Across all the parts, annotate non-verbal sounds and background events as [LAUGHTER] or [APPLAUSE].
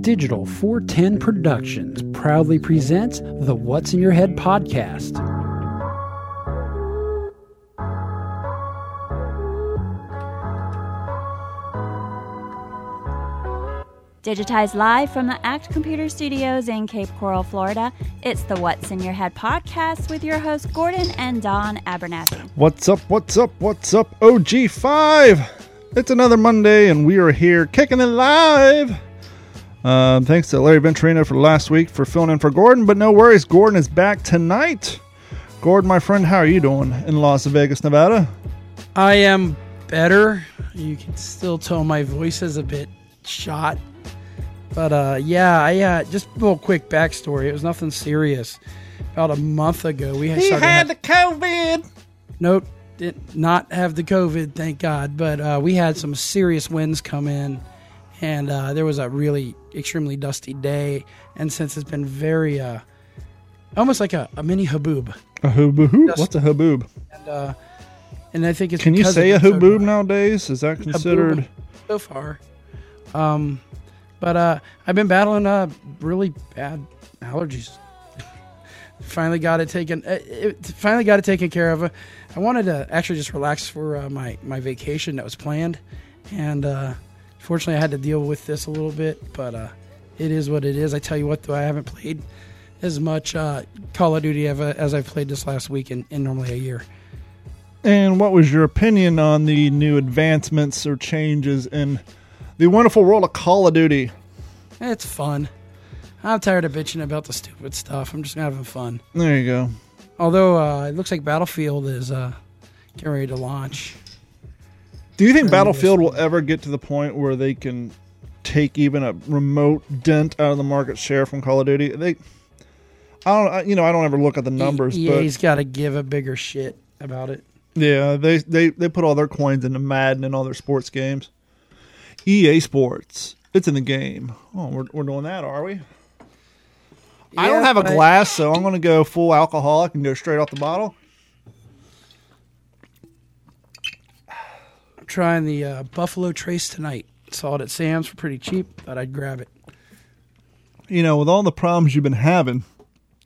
Digital 410 Productions proudly presents the What's in Your Head podcast. Digitized live from the ACT Computer Studios in Cape Coral, Florida, it's the What's in Your Head podcast with your hosts Gordon and Don Abernathy. What's up? What's up? What's up? OG5! It's another Monday, and we are here kicking it live. Uh, thanks to Larry Venturino for last week for filling in for Gordon, but no worries, Gordon is back tonight. Gordon, my friend, how are you doing in Las Vegas, Nevada? I am better. You can still tell my voice is a bit shot. But uh, yeah, I uh, just a little quick backstory. It was nothing serious. About a month ago, we He had the COVID. Nope, did not have the COVID, thank God. But uh, we had some serious winds come in, and uh, there was a really extremely dusty day. And since it's been very, uh, almost like a, a mini haboob, A haboob? What's a haboob? and uh, and I think it's Can you say a it's so haboob nowadays? Is that considered? so far. Um, but uh, I've been battling uh really bad allergies. [LAUGHS] finally got it taken. uh, It, finally got it taken care of. I wanted to actually just relax for uh, my my vacation that was planned, and uh, fortunately I had to deal with this a little bit. But uh, it is what it is. I tell you what, though, I haven't played as much uh, Call of Duty as, as I've played this last week in, in normally a year. And what was your opinion on the new advancements or changes in the wonderful world of Call of Duty? It's fun. I'm tired of bitching about the stupid stuff. I'm just having fun. There you go. Although uh, it looks like Battlefield is uh, getting ready to launch. Do you think Battlefield will ever get to the point where they can take even a remote dent out of the market share from Call of Duty? They, I don't, I- you know, I don't ever look at the numbers, but. EA's got to give a bigger shit about it. yeah, they they they put all their coins into Madden and all their sports games. EA Sports, it's in the game. Oh, we're we're doing that, are we? I don't have a but I- glass, so I'm going to go full alcoholic and go straight off the bottle. Trying the uh, Buffalo Trace tonight. Saw it at Sam's for pretty cheap. Thought I'd grab it. you know, with all the problems you've been having,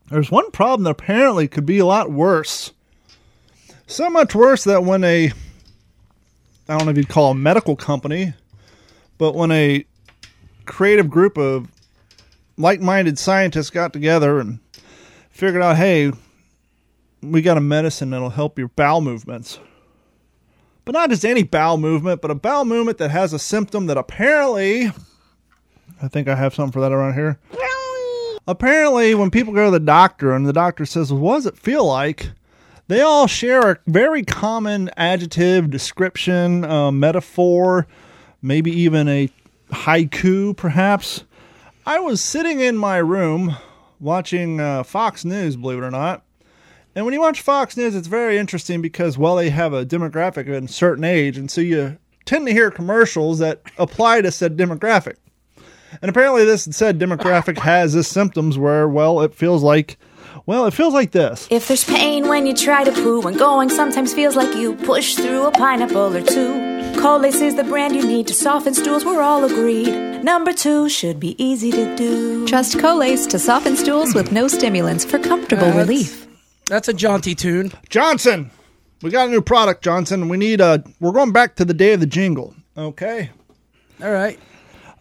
there's one problem that apparently could be a lot worse. So much worse that when a, I don't know if you'd call a medical company, but when a creative group of like minded scientists got together and figured out, hey, we got a medicine that'll help your bowel movements. But not just any bowel movement, but a bowel movement that has a symptom that apparently I think I have something for that around here. Apparently, when people go to the doctor and the doctor says, well, What does it feel like? They all share a very common adjective, description, uh, metaphor, maybe even a haiku, perhaps. I was sitting in my room watching uh, Fox News, believe it or not. And when you watch Fox News, it's very interesting because, well, they have a demographic of a certain age. And so you tend to hear commercials that apply to said demographic. And apparently, this said demographic has this symptoms where, well, it feels like, well, it feels like this. If there's pain when you try to poo and going sometimes feels like you push through a pineapple or two. Colace is the brand you need to soften stools, we're all agreed. Number two should be easy to do. Trust Colace to soften stools with no stimulants for comfortable That's- relief. That's a jaunty tune. Johnson, we got a new product, Johnson. We need a. We're going back to the day of the jingle. Okay. All right.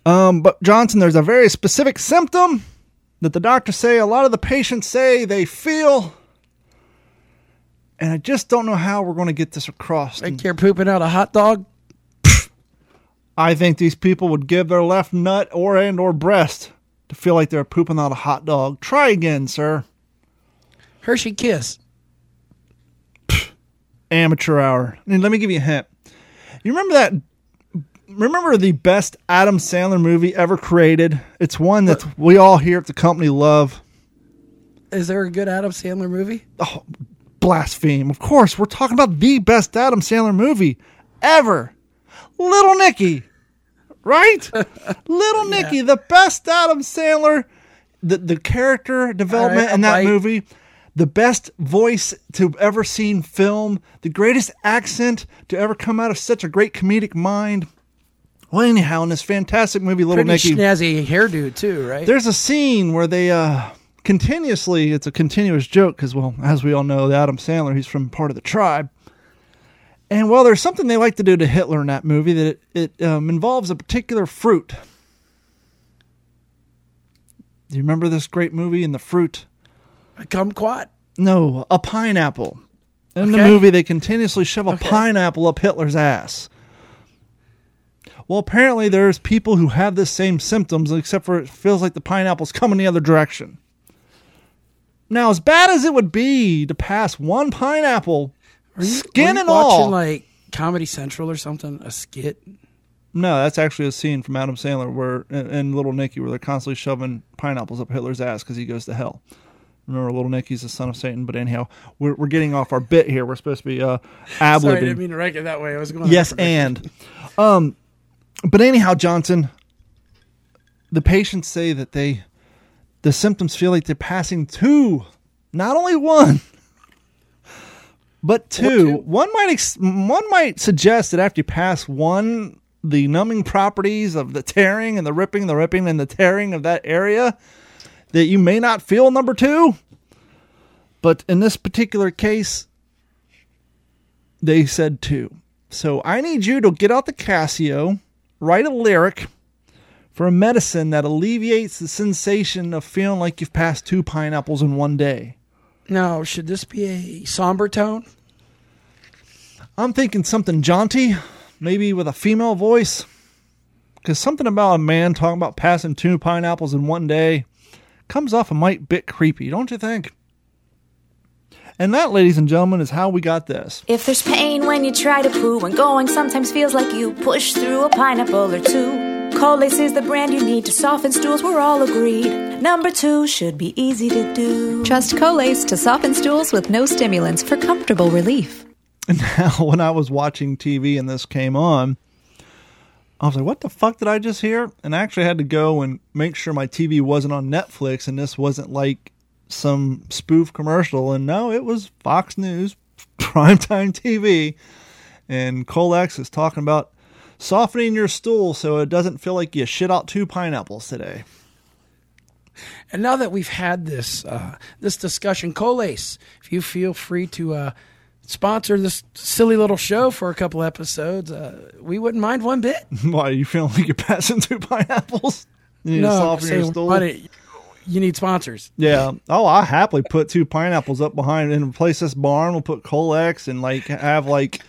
Um, but Johnson, there's a very specific symptom that the doctors say a lot of the patients say they feel, and I just don't know how we're going to get this across. Like you're pooping out a hot dog. I think these people would give their left nut or and or breast to feel like they're pooping out a hot dog. Try again, sir. Hershey Kiss. Amateur hour. And let me give you a hint. You remember that? Remember the best Adam Sandler movie ever created? It's one that we all here at the company love. Is there a good Adam Sandler movie? Oh, blaspheme. Of course, we're talking about the best Adam Sandler movie ever. Little Nicky. Right? [LAUGHS] Little Nicky, the best Adam Sandler. The the character development right, in that I'll movie. The best voice to ever seen film, the greatest accent to ever come out of such a great comedic mind. Well, anyhow, in this fantastic movie, Little Pretty Nicky, snazzy hairdo too, right? there's a scene where they uh, continuously, it's a continuous joke because, well, as we all know, the Adam Sandler, he's from part of the tribe. And well, there's something they like to do to Hitler in that movie that it, it um, involves a particular fruit. Do you remember this great movie and the fruit? A kumquat. No, a pineapple. In the movie, they continuously shove a Okay. pineapple up Hitler's ass. Well, apparently, there's people who have the same symptoms, except for it feels like the pineapple's coming the other direction. Now, as bad as it would be to pass one pineapple, Are you, skin were you and watching all. like Comedy Central or something? A skit? no, that's actually a scene from Adam Sandler where and, and Little Nicky where they're constantly shoving pineapples up Hitler's ass because he goes to hell. Remember, Little Nicky's the son of Satan. But anyhow, we're, we're getting off our bit here. We're supposed to be uh, ab Sorry, I didn't mean to write it that way. I was going. Yes, and um, but anyhow, Johnson, the patients say that they the symptoms feel like they're passing two, not only one, but two. two? One might ex- one might suggest that after you pass one, the numbing properties of the tearing and the ripping, the ripping and the tearing of that area, that you may not feel number two. But in this particular case, they said two. So I need you to get out the Casio, write a lyric for a medicine that alleviates the sensation of feeling like you've passed two pineapples in one day. Now, should this be a somber tone? I'm thinking something jaunty, maybe with a female voice. Because something about a man talking about passing two pineapples in one day comes off a mite bit creepy, don't you think? And that, ladies and gentlemen, is how we got this. If there's pain when you try to poo and going sometimes feels like you push through a pineapple or two. Colace is the brand you need to soften stools, we're all agreed. Number two should be easy to do. Trust Colace to soften stools with no stimulants for comfortable relief. [LAUGHS] Now, when I was watching TV and this came on, I was like, what the fuck did I just hear? And I actually had to go and make sure my TV wasn't on Netflix and this wasn't like some spoof commercial. And no, it was Fox News, [LAUGHS] primetime TV. And Colace is talking about softening your stool so it doesn't feel like you shit out two pineapples today. And now that we've had this uh, this discussion, Colace, if you feel free to uh, sponsor this silly little show for a couple episodes, uh, we wouldn't mind one bit. [LAUGHS] Why, are you feeling like you're passing two pineapples? You need to no, soften your stool? buddy, you need sponsors. Yeah. Oh, I happily put two pineapples up behind and replace this barn. We'll put Colace and like have like,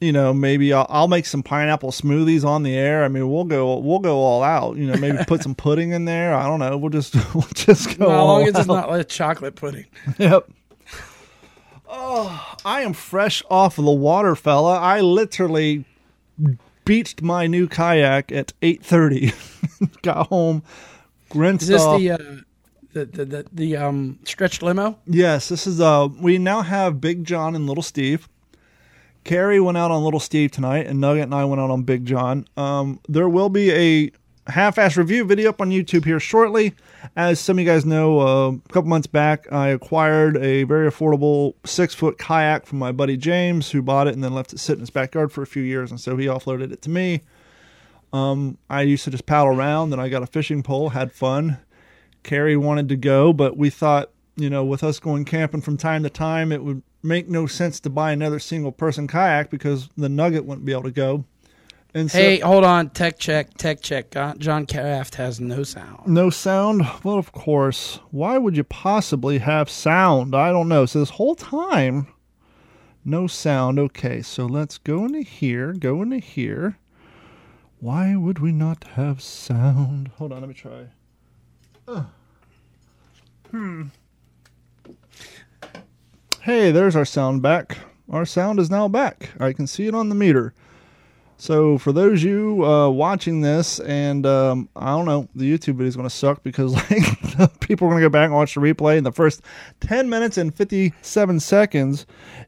you know, maybe I'll, I'll make some pineapple smoothies on the air. I mean, we'll go we'll go all out. You know, maybe put some [LAUGHS] pudding in there. I don't know. We'll just [LAUGHS] we'll just go. How all long as it's not like chocolate pudding. Yep. Oh, I am fresh off of the water, fella. I literally beached my new kayak at eight thirty. [LAUGHS] Got home, rinsed Is this off. the, uh, the the the the um stretched limo? Yes, this is uh we now have Big John and Little Steve. Carrie went out on Little Steve tonight and Nugget and I went out on Big John. Um there will be a half-ass review video up on YouTube here shortly. As some of you guys know, uh, a couple months back I acquired a very affordable 6-foot kayak from my buddy James who bought it and then left it sit in his backyard for a few years and so he offloaded it to me. Um I used to just paddle around and I got a fishing pole, had fun. Carrie wanted to go, but we thought, you know, with us going camping from time to time, it would make no sense to buy another single person kayak because the Nugget wouldn't be able to go. And so, Hey, hold on. Tech check. Tech check. John- John Kraft has no sound. no sound? Well, of course. Why would you possibly have sound? I don't know. So this whole time, no sound. Okay, so let's go into here, go into here. Why would we not have sound? Hold on, let me try. Uh. Hmm. Hey, there's our sound back. Our sound is now back. I can see it on the meter. So for those you uh, watching this, and um, I don't know, the YouTube video is going to suck because [LAUGHS] like people are going to go back and watch the replay, and the first ten minutes and fifty-seven seconds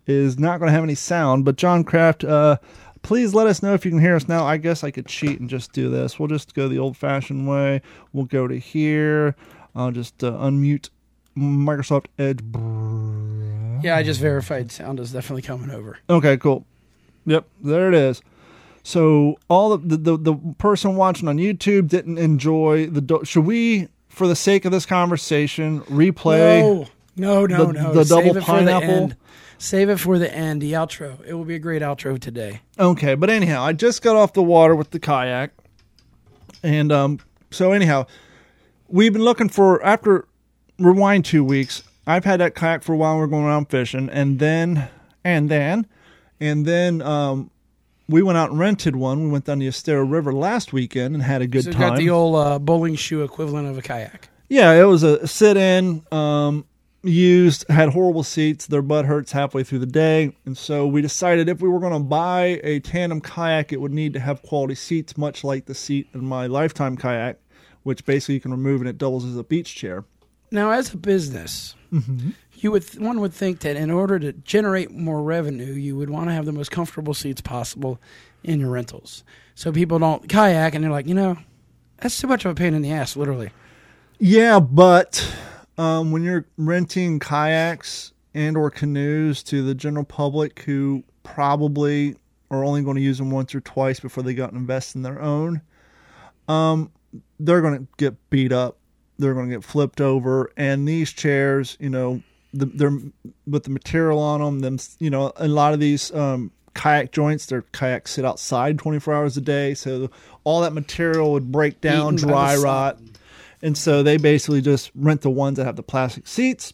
is not going to have any sound. But John Kraft, uh, please let us know if you can hear us now. I guess I could cheat and just do this. We'll just go the old-fashioned way. We'll go to here. I'll just uh, unmute Microsoft Edge. Yeah, I just verified sound is definitely coming over. Okay, cool. Yep, there it is. So all the the, the, person watching on YouTube didn't enjoy the. Do- Should we, for the sake of this conversation, replay? No, no, no, the- no. the Save double it for the pineapple? end. Save it for the end, the outro. It will be a great outro today. Okay, but anyhow, I just got off the water with the kayak, and um, so anyhow, we've been looking for after rewind two weeks. I've had that kayak for a while. We're going around fishing, and then and then and then um, we went out and rented one. We went down the Estero River last weekend and had a good So it's time. got the old uh, bowling shoe equivalent of a kayak. Yeah, it was a sit in, um, used, had horrible seats. Their butt hurts halfway through the day. And so we decided if we were going to buy a tandem kayak, it would need to have quality seats, much like the seat in my lifetime kayak, which basically you can remove and it doubles as a beach chair. Now, as a business, you would one would think that in order to generate more revenue, you would want to have the most comfortable seats possible in your rentals, so people don't kayak and they're like, you know, that's too much of a pain in the ass, literally. Yeah, but um, when you're renting kayaks and or canoes to the general public who probably are only going to use them once or twice before they go and invest in their own, um, they're going to get beat up. They're going to get flipped over, and these chairs, you know, the, they're with the material on them. Them, you know, a lot of these um, kayak joints, their kayaks sit outside 24 hours a day, so all that material would break down, Eaten dry sun. rot. And so they basically just rent the ones that have the plastic seats.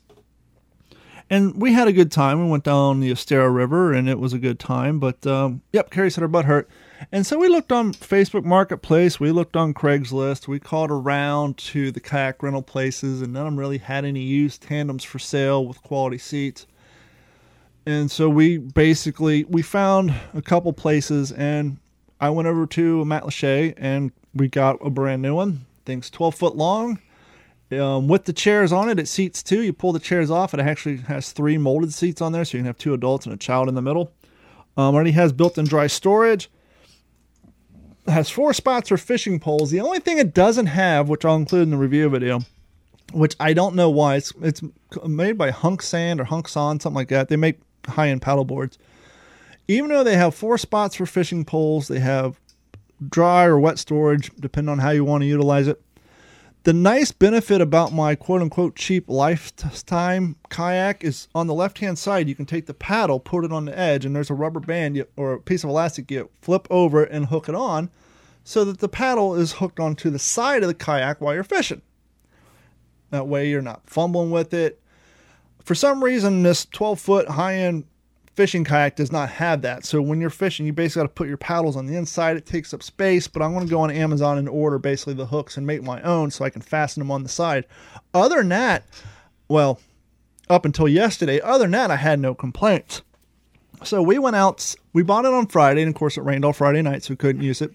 And we had a good time. We went down the Estero River and it was a good time. But um, yep, Carrie said her butt hurt. And so we looked on Facebook Marketplace. We looked on Craigslist. We called around to the kayak rental places, and none of them really had any used tandems for sale with quality seats. And so we basically we found a couple places, and I went over to Matt Lachey, and we got a brand new one. Thing's 12 foot long. Um, with the chairs on it, it seats two. You pull the chairs off, it actually has three molded seats on there, so you can have two adults and a child in the middle. Um, already has built-in dry storage. Has four spots for fishing poles. The only thing it doesn't have, which I'll include in the review video, which I don't know why, it's it's made by Hunk Sand or Hunk Son, something like that. They make high-end paddle boards. Even though they have four spots for fishing poles, they have dry or wet storage, depending on how you want to utilize it. The nice benefit about my quote unquote cheap lifetime kayak is on the left hand side, you can take the paddle, put it on the edge, and there's a rubber band you, or a piece of elastic you flip over and hook it on so that the paddle is hooked onto the side of the kayak while you're fishing. That way you're not fumbling with it. For some reason, this 12 foot high end fishing kayak does not have that. So when you're fishing, you basically got to put your paddles on the inside. It takes up space, but I'm going to go on Amazon and order basically the hooks and make my own so I can fasten them on the side. Other than that, well, up until yesterday, other than that, I had no complaints. So we went out, we bought it on Friday, and of course it rained all Friday night, so we couldn't use it.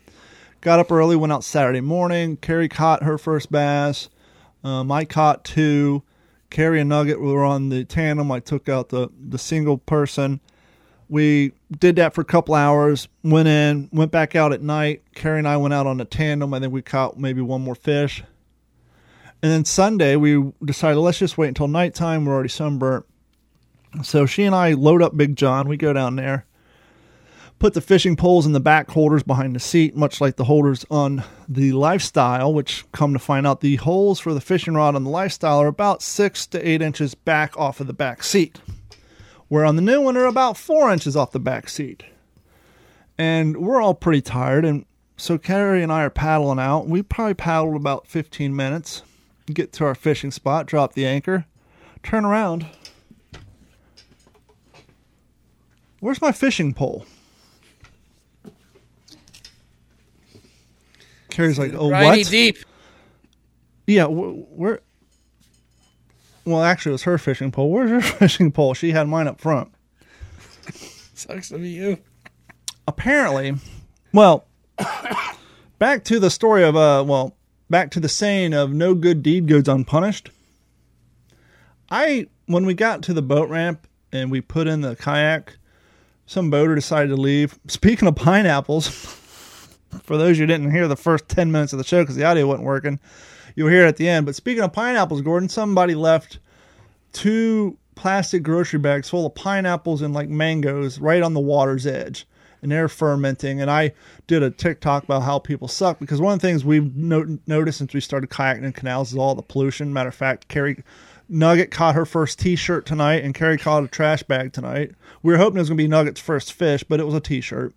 Got up early, went out Saturday morning. Carrie caught her first bass. Um, I caught two. Carrie and Nugget were on the tandem. I took out the, the single person. We did that for a couple hours, went in, went back out at night. Carrie and I went out on the tandem. I think we caught maybe one more fish. And then Sunday, we decided let's just wait until nighttime. We're already sunburnt. So she and I load up Big John. We go down there, put the fishing poles in the back holders behind the seat, much like the holders on the Lifestyle, which come to find out the holes for the fishing rod on the Lifestyle are about six to eight inches back off of the back seat where on the new one are about four inches off the back seat. And we're all pretty tired, and so Carrie and I are paddling out. We probably paddled about 15 minutes, get to our fishing spot, drop the anchor, turn around. Where's my fishing pole? Carrie's like, "Oh, Righty what?" deep. Yeah, wh- where? Well, actually, it was her fishing pole. Where's her [LAUGHS] fishing pole? She had mine up front. Sucks to be you. apparently, well, back to the story of uh, well, back to the saying of no good deed goes unpunished. I when we got to the boat ramp and we put in the kayak, some boater decided to leave. Speaking of pineapples, [LAUGHS] for those who didn't hear the first ten minutes of the show because the audio wasn't working, you'll hear it at the end. But speaking of pineapples, Gordon, somebody left two plastic grocery bags full of pineapples and like mangoes right on the water's edge. and they're fermenting. And I did a TikTok about how people suck because one of the things we've no- noticed since we started kayaking in canals is all the pollution. Matter of fact, Carrie Nugget caught her first T-shirt tonight, and Carrie caught a trash bag tonight. We were hoping it was going to be Nugget's first fish, but it was a T-shirt.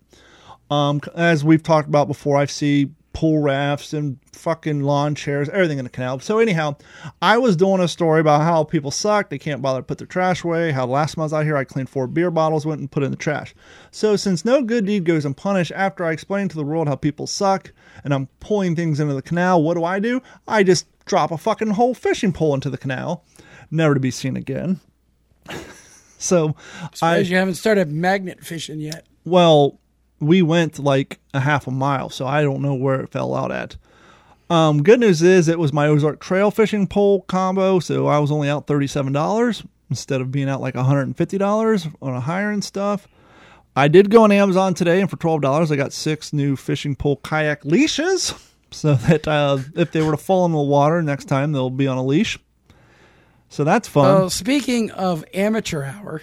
Um, as we've talked about before, I see pool rafts and fucking lawn chairs, everything in the canal. So anyhow, I was doing a story about how people suck. They can't bother to put their trash away. How last time I was out here, I cleaned four beer bottles, went and put in the trash. So since no good deed goes unpunished, after I explain to the world how people suck and I'm pulling things into the canal, what do I do? I just drop a fucking whole fishing pole into the canal, never to be seen again. [LAUGHS] so I, Suppose you haven't started magnet fishing yet. well, we went like a half a mile, so I don't know where it fell out at. Um, good news is it was my Ozark Trail fishing pole combo, so I was only out thirty-seven dollars instead of being out like one hundred and fifty dollars on a higher end stuff. I did go on Amazon today, and for twelve dollars, I got six new fishing pole kayak leashes, [LAUGHS] so that uh, if they were to fall in the water next time, they'll be on a leash. So that's fun. Well, speaking of amateur hour,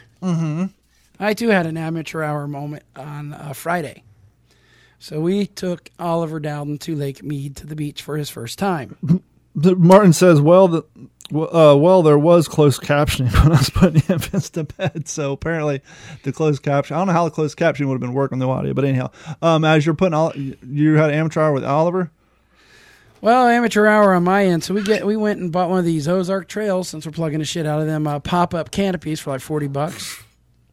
I too had an amateur hour moment on uh, Friday. So we took Oliver down to Lake Mead to the beach for his first time. [LAUGHS] Martin says, "Well, the uh, well, there was closed captioning [LAUGHS] when I was putting the infants to bed. So apparently, the closed caption. I don't know how the closed captioning would have been working the audio, but anyhow, um, as you're putting, all, you had amateur hour with Oliver. Well, amateur hour on my end. So we get we went and bought one of these Ozark Trails since we're plugging the shit out of them uh, pop up canopies for like forty bucks.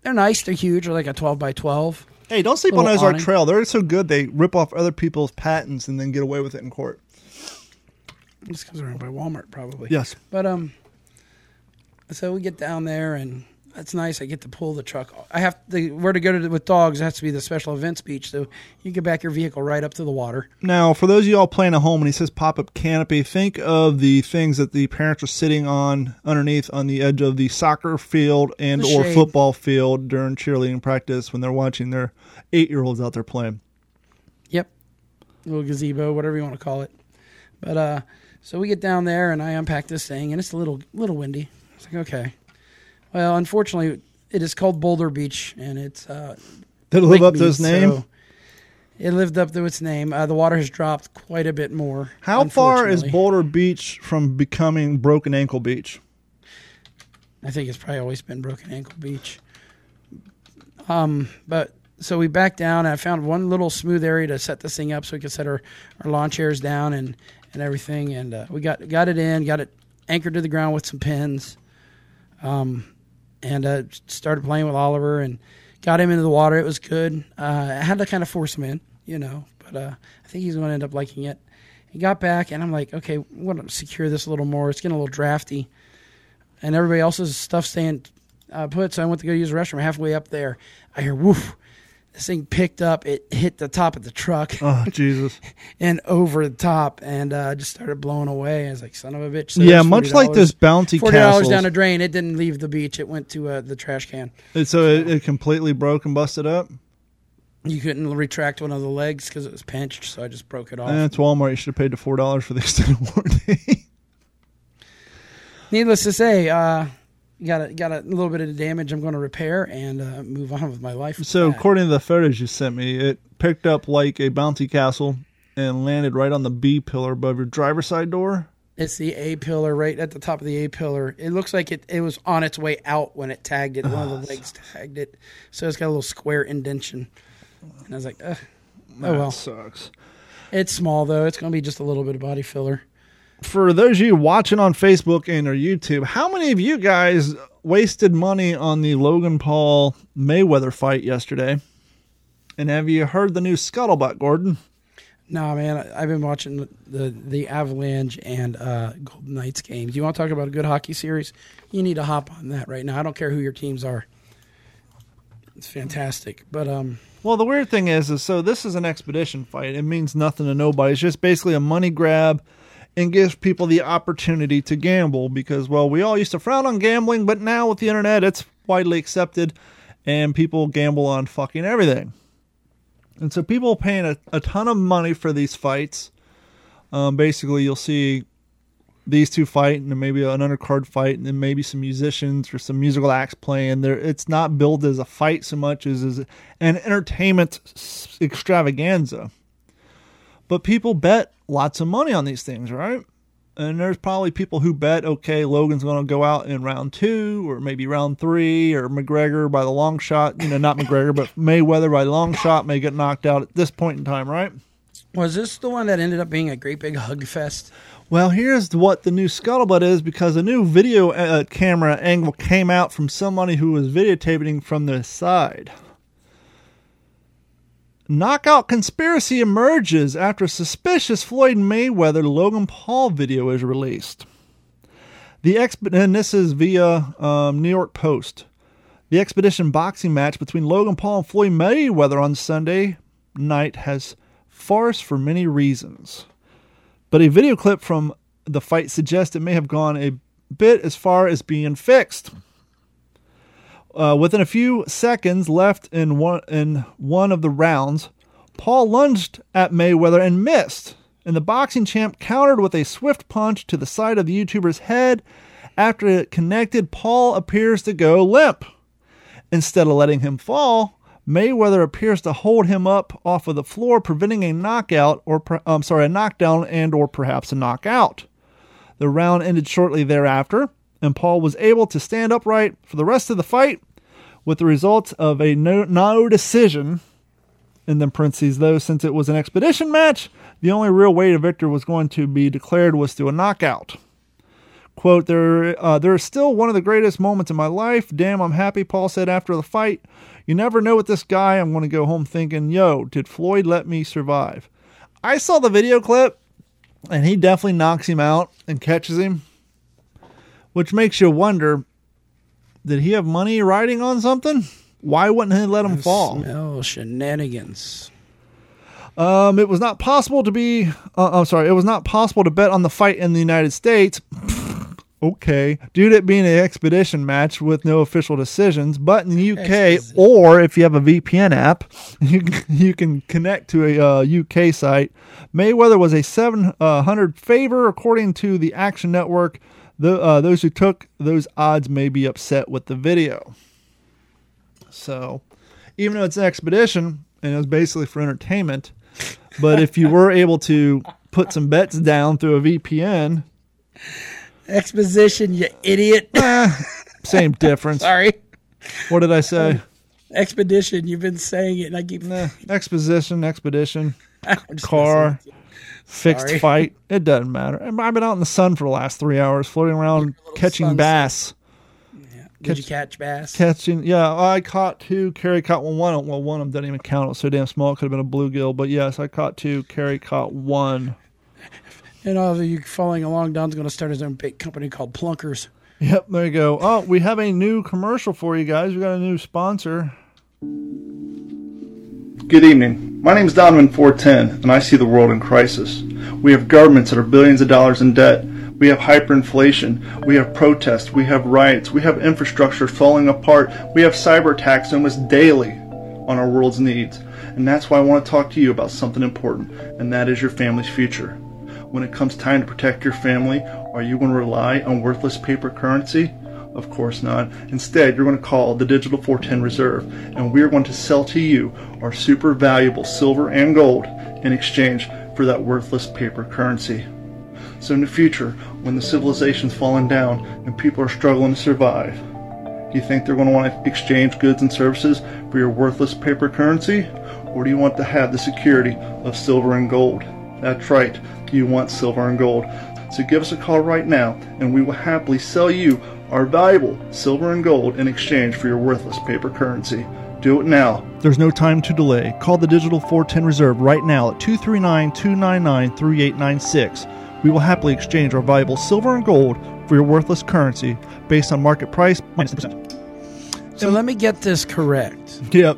They're nice. They're huge. They're like a twelve by twelve. Hey, don't sleep on Ozark awning. Trail. They're so good they rip off other people's patents and then get away with it in court. Just because they're owned by Walmart, probably. Yes. But um, so we get down there and that's nice. I get to pull the truck. Off. I have the where to go to with dogs. It has to be the special events beach. So you can back your vehicle right up to the water. Now, for those of y'all playing at home, when he says pop up canopy, think of the things that the parents are sitting on underneath on the edge of the soccer field and or football field during cheerleading practice when they're watching their eight year olds out there playing. Yep. Little gazebo, whatever you want to call it. But uh so we get down there and I unpack this thing and it's a little little windy. It's like, okay. Well, unfortunately it is called Boulder Beach and it's uh Did it live up to its name? so it lived up to its name. Uh, the water has dropped quite a bit more. How far is. Boulder Beach from becoming Broken Ankle Beach? I think it's probably always been Broken Ankle Beach. Um, but so we backed down and I found one little smooth area to set this thing up so we could set our, our lawn chairs down and, and everything. And uh, we got got it in, got it anchored to the ground with some pins. Um, and uh, started playing with Oliver and got him into the water. It was good. Uh, I had to kind of force him in, you know, but uh, I think he's going to end up liking it. He got back and I'm like, okay, we want to secure this a little more. It's getting a little drafty and everybody else's stuff staying uh, put. So I went to go use the restroom. Halfway up there, I hear woof. This thing picked up. It hit the top of the truck Oh, Jesus. [LAUGHS] and over the top, and uh, just started blowing away. I was like, "Son of a bitch!" So yeah, much like $40 those bounty Forty dollars down the drain. It didn't leave the beach. It went to uh, the trash can. And so it, it completely broke and busted up. You couldn't retract one of the legs because it was pinched, so I just broke it off. And it's Walmart. You should have paid the four dollars for the [LAUGHS] extended warranty. Needless to say, uh, got a, got a little bit of damage. I'm going to repair and uh, move on with my life. so according to the photos you sent me, it picked up like a bounty castle and landed right on the B pillar above your driver's side door. It's the A pillar right at the top of the A pillar. It looks like it, it was on its way out when it tagged it. One of the legs tagged it. So it's got a little square indentation. And I was like, Ugh. oh That well. sucks. It's small though. It's going to be just a little bit of body filler. For those of you watching on Facebook and or YouTube, how many of you guys wasted money on the Logan Paul Mayweather fight yesterday? And have you heard the new scuttlebutt, Gordon? No, man, I've been watching the, the, the Avalanche and uh, Golden Knights games. You want to talk about a good hockey series? You need to hop on that right now. I don't care who your teams are. It's fantastic. But um, Well, the weird thing is, is so this is an expedition fight. It means nothing to nobody. It's just basically a money grab and gives people the opportunity to gamble because, well, we all used to frown on gambling, but now with the internet, it's widely accepted and people gamble on fucking everything. And so people paying a, a ton of money for these fights. Um, basically, you'll see these two fight and maybe an undercard fight and then maybe some musicians or some musical acts playing there it's not billed as a fight so much as, as an entertainment extravaganza but people bet lots of money on these things right and there's probably people who bet okay logan's going to go out in round two or maybe round three or mcgregor by the long shot you know not mcgregor but mayweather by the long shot may get knocked out at this point in time right Was this the one that ended up being a great big hug fest? Well, here's what the new scuttlebutt is because a new video uh, camera angle came out from somebody who was videotaping from the side. Knockout conspiracy emerges after suspicious Floyd Mayweather Logan Paul video is released. The exp- and this is via um, New York Post. The expedition boxing match between Logan Paul and Floyd Mayweather on Sunday night has farce for many reasons but a video clip from the fight suggests it may have gone a bit as far as being fixed. Uh, within a few seconds left in one in one of the rounds, Paul lunged at Mayweather and missed, and the boxing champ countered with a swift punch to the side of the YouTuber's head. After it connected, Paul appears to go limp. Instead of letting him fall, Mayweather appears to hold him up off of the floor, preventing a knockout or I'm sorry, a knockdown and or perhaps a knockout. The round ended shortly thereafter, and Paul was able to stand upright for the rest of the fight, with the result of a no, no decision. In the parentheses, though, since it was an expedition match, the only real way a victor was going to be declared was through a knockout. Quote, there, uh, there is still one of the greatest moments in my life. Damn, I'm happy, Paul said after the fight. You never know with this guy. I'm going to go home thinking, yo, did Floyd let me survive? I saw the video clip, and he definitely knocks him out and catches him, which makes you wonder did he have money riding on something? Why wouldn't he let him fall? Smell shenanigans. Um, it was not possible to be. Uh, I'm sorry. It was not possible to bet on the fight in the United States. [LAUGHS] okay, due to it being an expedition match with no official decisions. But in the UK, or if you have a VPN app, [LAUGHS] you can, you can connect to a uh, UK site. Mayweather was a 700 favor according to the Action Network. The, uh, those who took those odds may be upset with the video. So, even though it's an expedition and it was basically for entertainment, but if you were able to put some bets down through a VPN, Exposition, you idiot. [LAUGHS] same difference. Sorry. What did I say? Expedition, you've been saying it, and I keep. Nah, exposition, expedition, [LAUGHS] car, messing with you. Fixed Sorry. fight. It doesn't matter. I've been out in the sun for the last three hours, floating around catching sunset. bass. Did you catch bass? Catching, yeah, I caught two. Carrie caught one. One, well, one of them didn't even count. It was so damn small. It could have been a bluegill. But yes, I caught two. Carrie caught one. [LAUGHS] and all of you following along, Don's going to start his own big company called Plunkers. Yep, there you go. Oh, we have a new commercial for you guys. We got a new sponsor. Good evening. My name is Donovan 410, and I see the world in crisis. We have governments that are billions of dollars in debt. We have hyperinflation. We have protests. We have riots. We have infrastructure falling apart. We have cyber attacks almost daily on our world's needs. And that's why I want to talk to you about something important, and that is your family's future. When it comes time to protect your family, are you going to rely on worthless paper currency? Of course not. Instead, you're going to call the Digital 410 Reserve, and we're going to sell to you our super valuable silver and gold in exchange for that worthless paper currency. So in the future, when the civilization's falling down and people are struggling to survive, do you think they're going to want to exchange goods and services for your worthless paper currency? Or do you want to have the security of silver and gold? That's right, you want silver and gold. So give us a call right now, and we will happily sell you our valuable silver and gold in exchange for your worthless paper currency. Do it now. There's no time to delay. Call the Digital 410 Reserve right now at 239 299 3896. We will happily exchange our valuable silver and gold for your worthless currency based on market price minus 10%. So let me get this correct. Yep.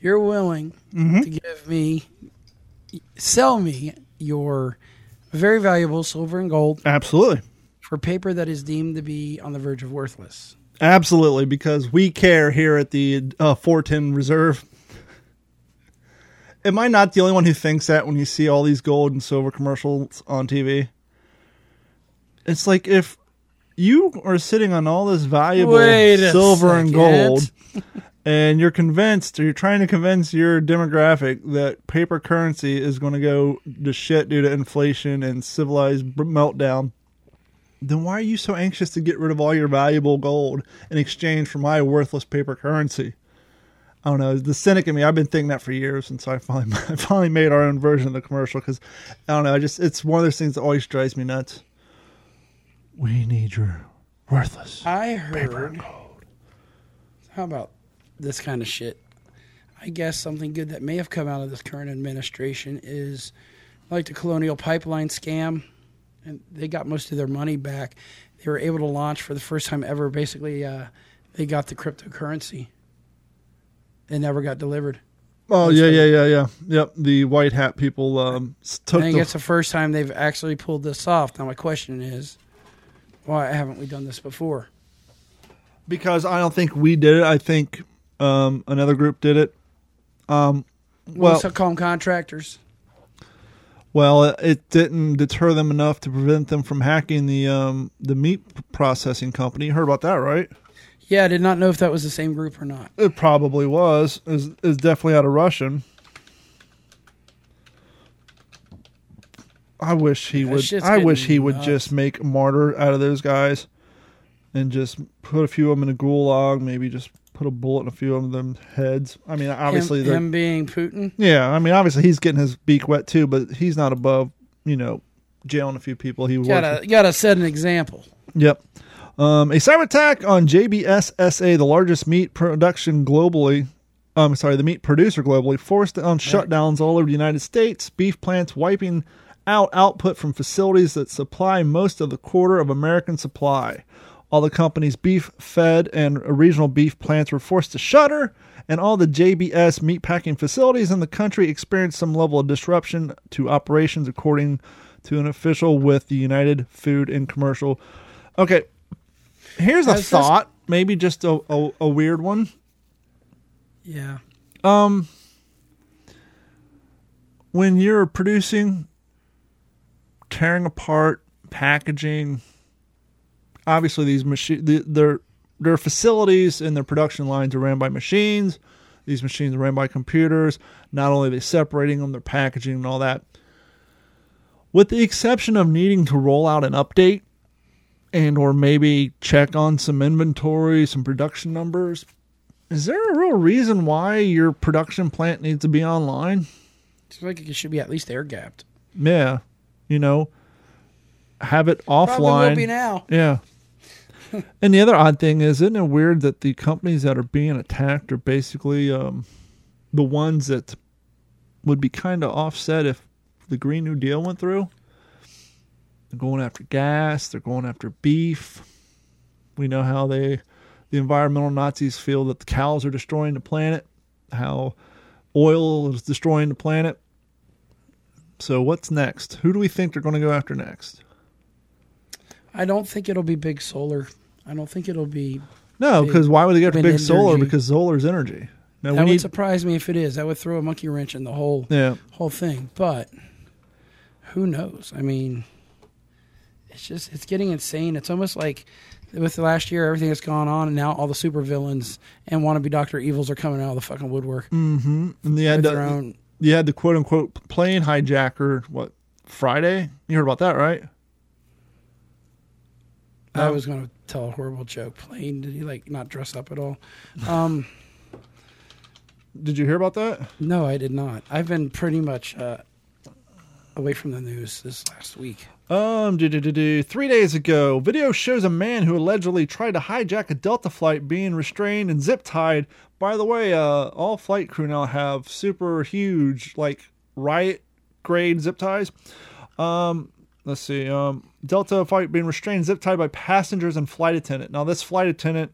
You're willing Mm-hmm. to give me, sell me your very valuable silver and gold Absolutely. For paper that is deemed to be on the verge of worthless. Absolutely, because we care here at the uh, 410 Reserve. Am I not the only one who thinks that when you see all these gold and silver commercials on TV? it's like if you are sitting on all this valuable silver and gold and you're convinced or you're trying to convince your demographic that paper currency is going to go to shit due to inflation and civilized meltdown then why are you so anxious to get rid of all your valuable gold in exchange for my worthless paper currency I don't know. The cynic in me, I've been thinking that for years, and so I finally, [LAUGHS] I finally made our own version of the commercial because I don't know. I just, it's one of those things that always drives me nuts. We need your worthless. I paper heard. and gold. How about this kind of shit? I guess something good that may have come out of this current administration is like the Colonial Pipeline scam, and they got most of their money back. They were able to launch for the first time ever. Basically, uh, they got the cryptocurrency. It never got delivered. Oh yeah, yeah, yeah, yeah. Yep. The white hat people um, s- I took think the. it's the first time they've actually pulled this off. Now my question is, why haven't we done this before? because I don't think we did it. I think um, another group did it. Um, well, Well, call them contractors. Well, it didn't deter them enough to prevent them from hacking the um, the meat processing company. You heard about that, right? Yeah, I did not know if that was the same group or not. It probably was. Is is definitely out of Russian. I wish he would. I wish he would nuts. just make martyr out of those guys, and just put a few of them in a gulag. Maybe just put a bullet in a few of them heads. I mean, obviously, him, him being Putin. yeah. I mean, obviously, he's getting his beak wet too, but he's not above you know jailing a few people. He was Gotta gotta set an example. Yep. Um, a cyber attack on JBSSA, the largest meat production globally. Um, sorry, the meat producer globally, forced on shutdowns all over the United States. Beef plants wiping out output from facilities that supply most of the quarter of American supply. All the company's beef fed and regional beef plants were forced to shutter, and all the JBS meatpacking facilities in the country experienced some level of disruption to operations, according to an official with the United Food and Commercial. Okay, here's a Has this- thought, maybe just a, a, a weird one. Yeah. Um, when you're producing, tearing apart, packaging, obviously these machine, the, their their facilities and their production lines are ran by machines. These machines are ran by computers. Not only are they separating them, they're packaging and all that. With the exception of needing to roll out an update and or maybe check on some inventory, some production numbers, is there a real reason why your production plant needs to be online? It's like it should be at least air gapped. Yeah, you know, have it offline. Probably will be now. Yeah. [LAUGHS] and the other odd thing is, isn't it weird that the companies that are being attacked are basically um, the ones that would be kind of offset if the Green New Deal went through? They're going after gas. They're going after beef. We know how they, the environmental Nazis, feel that the cows are destroying the planet. How oil is destroying the planet. So what's next? Who do we think they're going to go after next? I don't think it'll be big solar. I don't think it'll be. No, because why would they go wind big solar? Because solar is energy. Now that would need, surprise me if it is. That would throw a monkey wrench in the whole yeah, whole thing. But who knows? I mean, it's just it's getting insane. It's almost like with the last year everything that's gone on, and now all the supervillains and wannabe Doctor Evils are coming out of the fucking woodwork. mm-hmm. and you had their the, own. you had the quote unquote plane hijacker. What Friday? You heard about that, right? I was going to tell a horrible joke. Plane? Did he like not dress up at all? Um, [LAUGHS] Did you hear about that? no, I did not. I've been pretty much uh, away from the news this last week. Um, do, do, do, do. three days ago, video shows a man who allegedly tried to hijack a Delta flight being restrained and zip tied. By the way, uh, all flight crew now have super huge, like riot grade zip ties. Um, let's see. Um, Delta flight being restrained, zip tied by passengers and flight attendant. Now, this flight attendant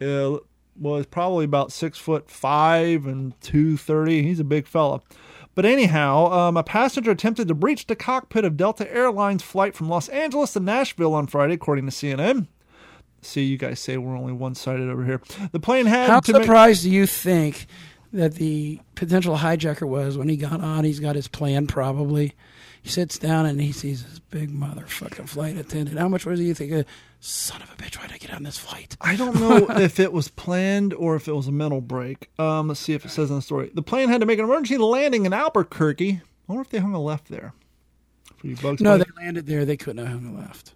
uh, was probably about six foot five and two thirty. He's a big fella. But anyhow, um, a passenger attempted to breach the cockpit of Delta Airlines flight from Los Angeles to Nashville on Friday, according to CNN. See, you guys say we're only one sided over here. The plane had How make- surprised do you think that the potential hijacker was when he got on? He's got his plan probably. He sits down and he sees this big motherfucking flight attendant. How much was he? thinking? uh, son of a bitch, why did I get on this flight? I don't know [LAUGHS] if it was planned or if it was a mental break. Um, let's see if it says in the story. The plane had to make an emergency landing in Albuquerque. I wonder if they hung a left there. Bugs No, they landed there. They couldn't have hung a left.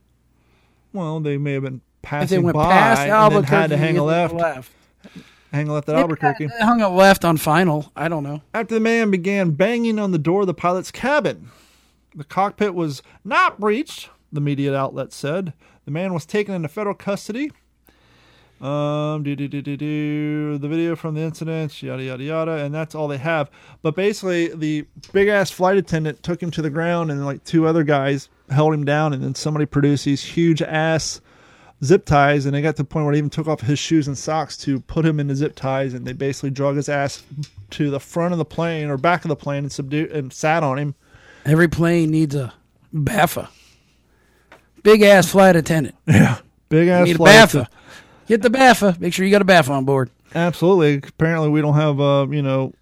well, they may have been If they passing went by past and Albuquerque, then had to hang a left, left. hang a left at Albuquerque. They hung a left on final. I don't know. After the man began banging on the door of the pilot's cabin, the cockpit was not breached, the media outlet said. The man was taken into federal custody. Um, do, do, do, do, do, the video from the incident, yada, yada, yada, and that's all they have. But basically, the big ass flight attendant took him to the ground, and like two other guys held him down, and then somebody produced these huge ass zip ties, and they got to the point where they even took off his shoes and socks to put him in the zip ties, and they basically drug his ass to the front of the plane or back of the plane and subdued and sat on him. Every plane needs a BAFA. Big ass flight attendant. Yeah. Big ass Need a flight BAFA. Get the BAFA. Make sure you got a BAFA on board. Absolutely. Apparently, we don't have uh, you know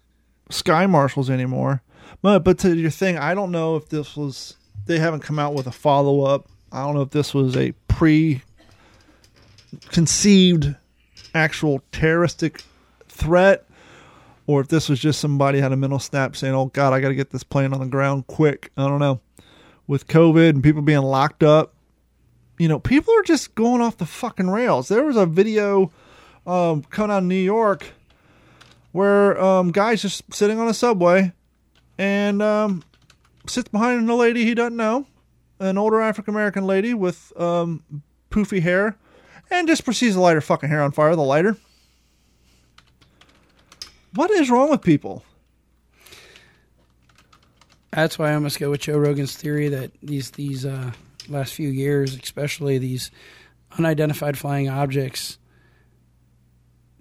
sky marshals anymore. But but to your thing, I don't know if this was they haven't come out with a follow up. I don't know if this was a pre conceived actual terroristic threat or if this was just somebody had a mental snap saying, "Oh God, I got to get this plane on the ground quick." I don't know. With COVID and people being locked up, you know, people are just going off the fucking rails. There was a video um, coming out of New York where um, guys just sitting on a subway and um, sits behind a lady he doesn't know, an older African American lady with um, poofy hair, and just proceeds to light her fucking hair on fire with a lighter. What is wrong with people? That's why I must go with Joe Rogan's theory that these these uh, last few years, especially these unidentified flying objects,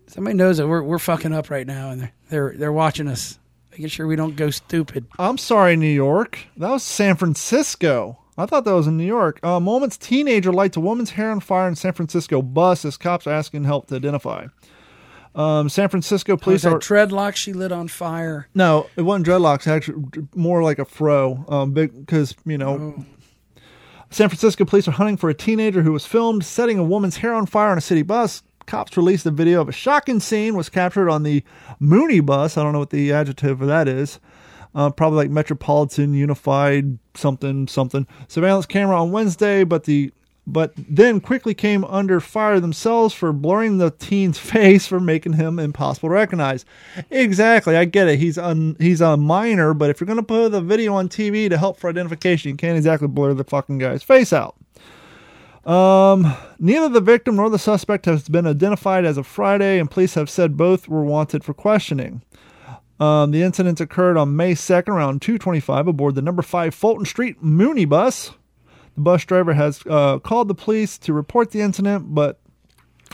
somebody knows that we're we're fucking up right now, and they're they're they're watching us, making sure we don't go stupid. I'm sorry, New York. That was San Francisco. I thought that was in New York. A moment's teenager lights a woman's hair on fire in San Francisco bus as cops are asking help to identify. Um, San Francisco Police are tread lock she lit on fire. no, it wasn't dreadlocks. Actually, more like a fro. Um, because you know, San Francisco police are hunting for a teenager who was filmed setting a woman's hair on fire on a city bus. Cops released a video of a shocking scene was captured on the Muni bus. I don't know what the adjective for that is. Uh, probably like Metropolitan Unified something something surveillance camera on Wednesday, but the but then quickly came under fire themselves for blurring the teen's [LAUGHS] face for making him impossible to recognize. Exactly, I get it. He's un, he's a minor, but if you're gonna put the video on TV to help for identification, you can't exactly blur the fucking guy's face out. Um, neither the victim nor the suspect has been identified as of Friday, and police have said both were wanted for questioning. Um, the incident occurred on May 2nd around 225 aboard the number 5 Fulton Street Muni bus. The bus driver has uh, called the police to report the incident, but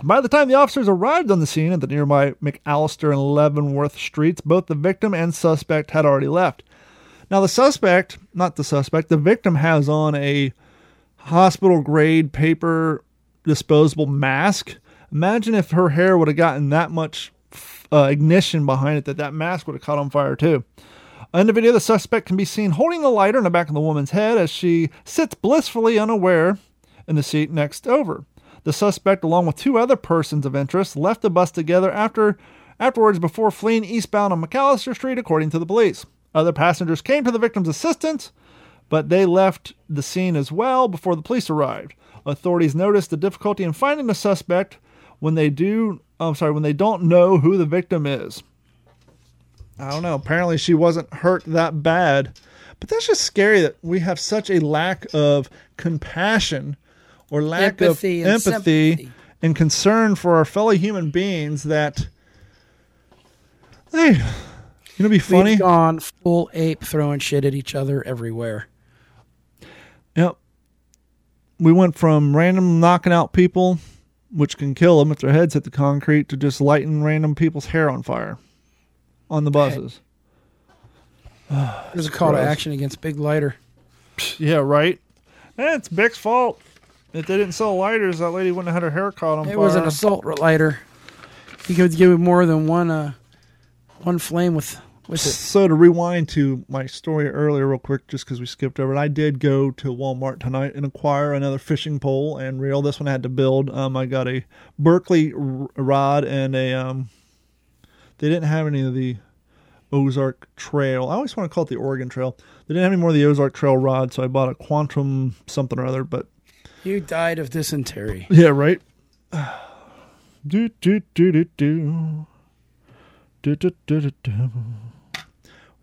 by the time the officers arrived on the scene at the nearby McAllister and Leavenworth streets, both the victim and suspect had already left. Now, the suspect, not the suspect, the victim has on a hospital grade paper disposable mask. Imagine if her hair would have gotten that much uh, ignition behind it that that mask would have caught on fire too. In the video, the suspect can be seen holding the lighter in the back of the woman's head as she sits blissfully unaware in the seat next over. The suspect, along with two other persons of interest, left the bus together after afterwards before fleeing eastbound on McAllister Street, according to the police. Other passengers came to the victim's assistance, but they left the scene as well before the police arrived. Authorities noticed the difficulty in finding the suspect when they do I'm sorry, when they don't know who the victim is. I don't know. Apparently she wasn't hurt that bad. But that's just scary that we have such a lack of compassion or lack Empathy of and empathy sympathy. and concern for our fellow human beings that hey, you know be funny? We've gone full ape throwing shit at each other everywhere. Yep. We went from random knocking out people, which can kill them if their heads hit the concrete, to just lighting random people's hair on fire on the buses. [SIGHS] There's a call to action against Big Lighter. Yeah, right. Eh, it's Big's fault. If they didn't sell lighters, that lady wouldn't have had her hair caught on It fire. was an assault lighter. You could give it more than one uh, one flame with What's it? So to rewind to my story earlier, real quick, just because we skipped over it, I did go to Walmart tonight and acquire another fishing pole and reel. This one I had to build. Um, I got a Berkley r- rod and a. Um, they didn't have any of the Ozark Trail. I always want to call it the Oregon Trail. They didn't have any more of the Ozark Trail rod, so I bought a Quantum something or other. But You died of dysentery. [SIGHS] yeah, right. [SIGHS] do do do do do. Do, do, do, do, do.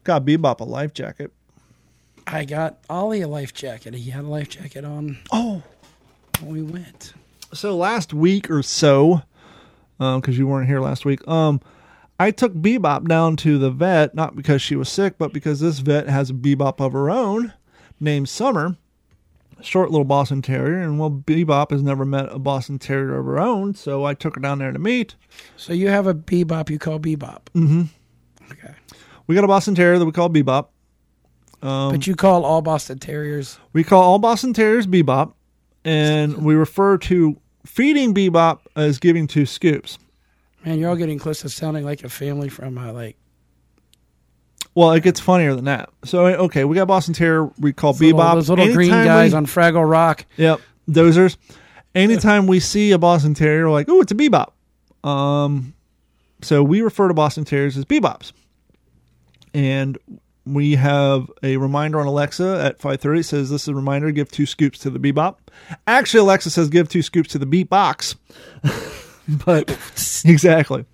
Got Bebop a life jacket. I got Ollie a life jacket. He had a life jacket on Oh, when we went. so last week or so, because you weren't here last week, um, I took Bebop down to the vet, not because she was sick, but because this vet has a Bebop of her own named Summer, short little Boston Terrier, and well, Bebop has never met a Boston Terrier of her own, so I took her down there to meet. So you have a bebop you call bebop. Mm-hmm. Okay. We got a Boston Terrier that we call Bebop. but you call all Boston Terriers. We call all Boston Terriers Bebop, and we refer to feeding Bebop as giving two scoops. Man, you're all getting close to sounding like a family from uh, like Well, it gets funnier than that. So, okay, we got Boston Terrier. We call those little, Bebop. those little green guys we- on Fraggle Rock. Yep, Doozers. Anytime we see a Boston Terrier, we're like, oh, it's a Bebop. Um, so we refer to Boston Terriers as Bebops. And we have a reminder on Alexa at 5.30. Says, this is a reminder, give two scoops to the Bebop. Actually, Alexa says, give two scoops to the Beatbox. [LAUGHS] [LAUGHS] but, exactly.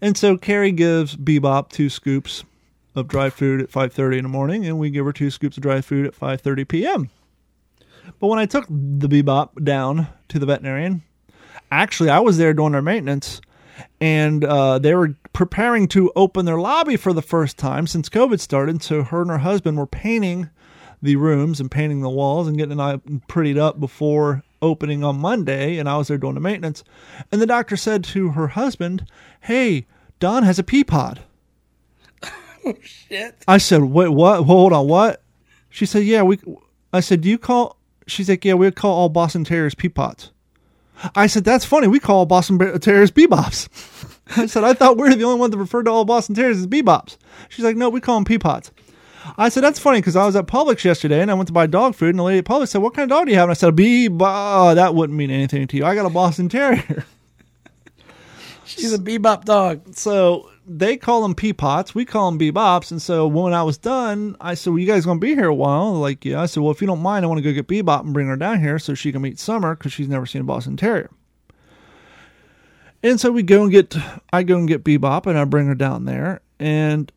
And so Carrie gives Bebop two scoops of dry food at 5.30 in the morning, and we give her two scoops of dry food at 5.30 p.m. But when I took the Bebop down to the veterinarian, actually, I was there doing their maintenance, and uh, they were preparing to open their lobby for the first time since COVID started. So her and her husband were painting the rooms and painting the walls and getting it prettied up before opening on Monday. And I was there doing the maintenance. And the doctor said to her husband, Hey, Don has a pea pod. [LAUGHS] Oh, shit. I said, wait, what? Hold on, what? She said, yeah, we. I said, do you call? She's like, yeah, we call all Boston Terriers peapots. I said, that's funny. We call Boston Terriers bebops. [LAUGHS] I said, I thought we are the only one that referred to all Boston Terriers as bebops. She's like, no, we call them peapots. I said, that's funny because I was at Publix yesterday and I went to buy dog food and the lady at Publix said, what kind of dog do you have? And I said, a bebop. That wouldn't mean anything to you. I got a Boston Terrier. [LAUGHS] She's a bebop dog. so they call them peapots. We call them bebops. And so when I was done, I said, well, you guys going to be here a while? Like, yeah. I said, well, if you don't mind, I want to go get bebop and bring her down here so she can meet Summer because she's never seen a Boston Terrier. And so we go and get, I go and get bebop and I bring her down there. And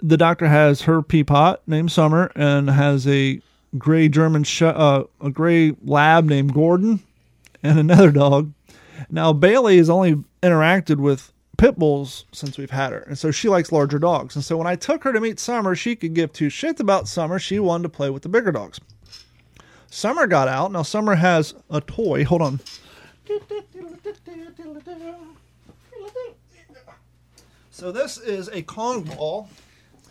the doctor has her peapot named Summer and has a gray German, sh- uh, a gray lab named Gordon and another dog. Now Bailey has only interacted with pit bulls since we've had her, and so she likes larger dogs. And so when I took her to meet Summer, she could give two shits about Summer. She wanted to play with the bigger dogs. Summer got out. Now Summer has a toy. Hold on. [LAUGHS] So this is a Kong ball.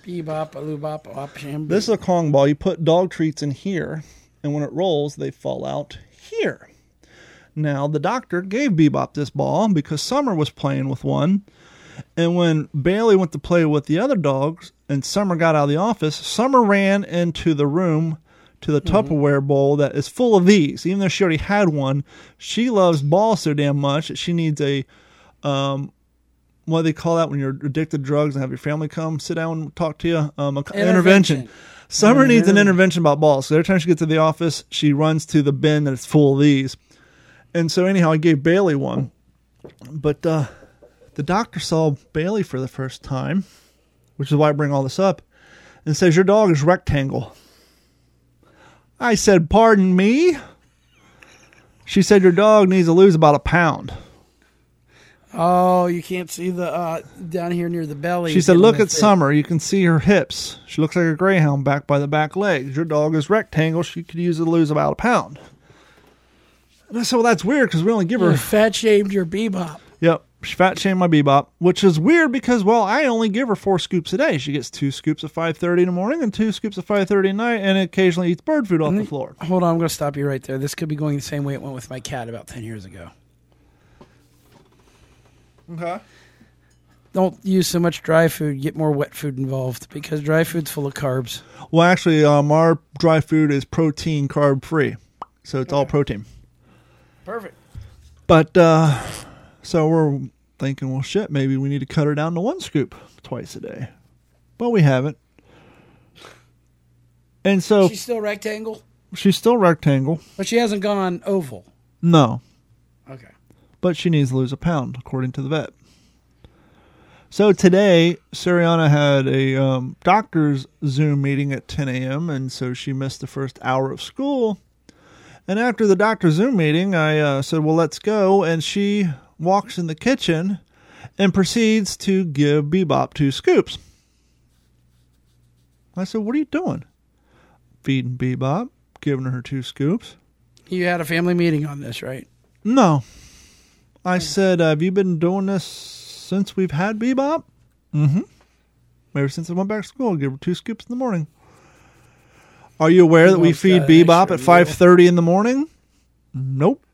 Bebop, a loobop, a op, sham. This is a Kong ball. You put dog treats in here, and when it rolls, they fall out here. Now, the doctor gave Bebop this ball because Summer was playing with one. And when Bailey went to play with the other dogs and Summer got out of the office, Summer ran into the room to the Tupperware bowl that is full of these. Even though she already had one, she loves balls so damn much that she needs a um, what they call that when you're addicted to drugs and have your family come sit down and talk to you? Um, intervention. Intervention. Summer needs an intervention about balls. So every time she gets to the office, she runs to the bin that's full of these. And so anyhow, I gave Bailey one, but uh, the doctor saw Bailey for the first time, which is why I bring all this up, and says your dog is rectangle. I said, "Pardon me." She said your dog needs to lose about a pound. Oh, you can't see the uh, down here near the belly. She said, "Look at. Summer. You can see her hips. She looks like a greyhound back by the back legs. Your dog is rectangle. She could use it to lose about a pound." And I said, "Well, that's weird because we only give her." You fat shamed your bebop. Yep, she fat shamed my bebop, which is weird because well, I only give her four scoops a day. She gets two scoops at five thirty in the morning and two scoops at five thirty at night, and occasionally eats bird food off the floor. Hold on, I'm going to stop you right there. This could be going the same way it went with my cat about 10 years ago. Okay. don't use so much dry food. Get more wet food involved because dry food's full of carbs. Well, actually, um, our dry food is protein, carb free, so it's all protein. Perfect. But uh, so we're thinking, well, shit, maybe we need to cut her down to one scoop twice a day, but we haven't. And so She's still rectangle, she's still rectangle. but she hasn't gone oval. No, Okay. But she needs to lose a pound, according to the vet. So today, Sariana had a um, doctor's Zoom meeting at 10 a.m., and so she missed the first hour of school. And after the doctor's Zoom meeting, I uh, said, Well, let's go. And she walks in the kitchen and proceeds to give Bebop two scoops. I said, What are you doing? Feeding Bebop, giving her two scoops. You had a family meeting on this, right? No. I said, Have you been doing this since we've had Bebop? Mm hmm. Ever since I went back to school, I give her two scoops in the morning. Are you aware that we feed Bebop at five thirty in the morning? Nope.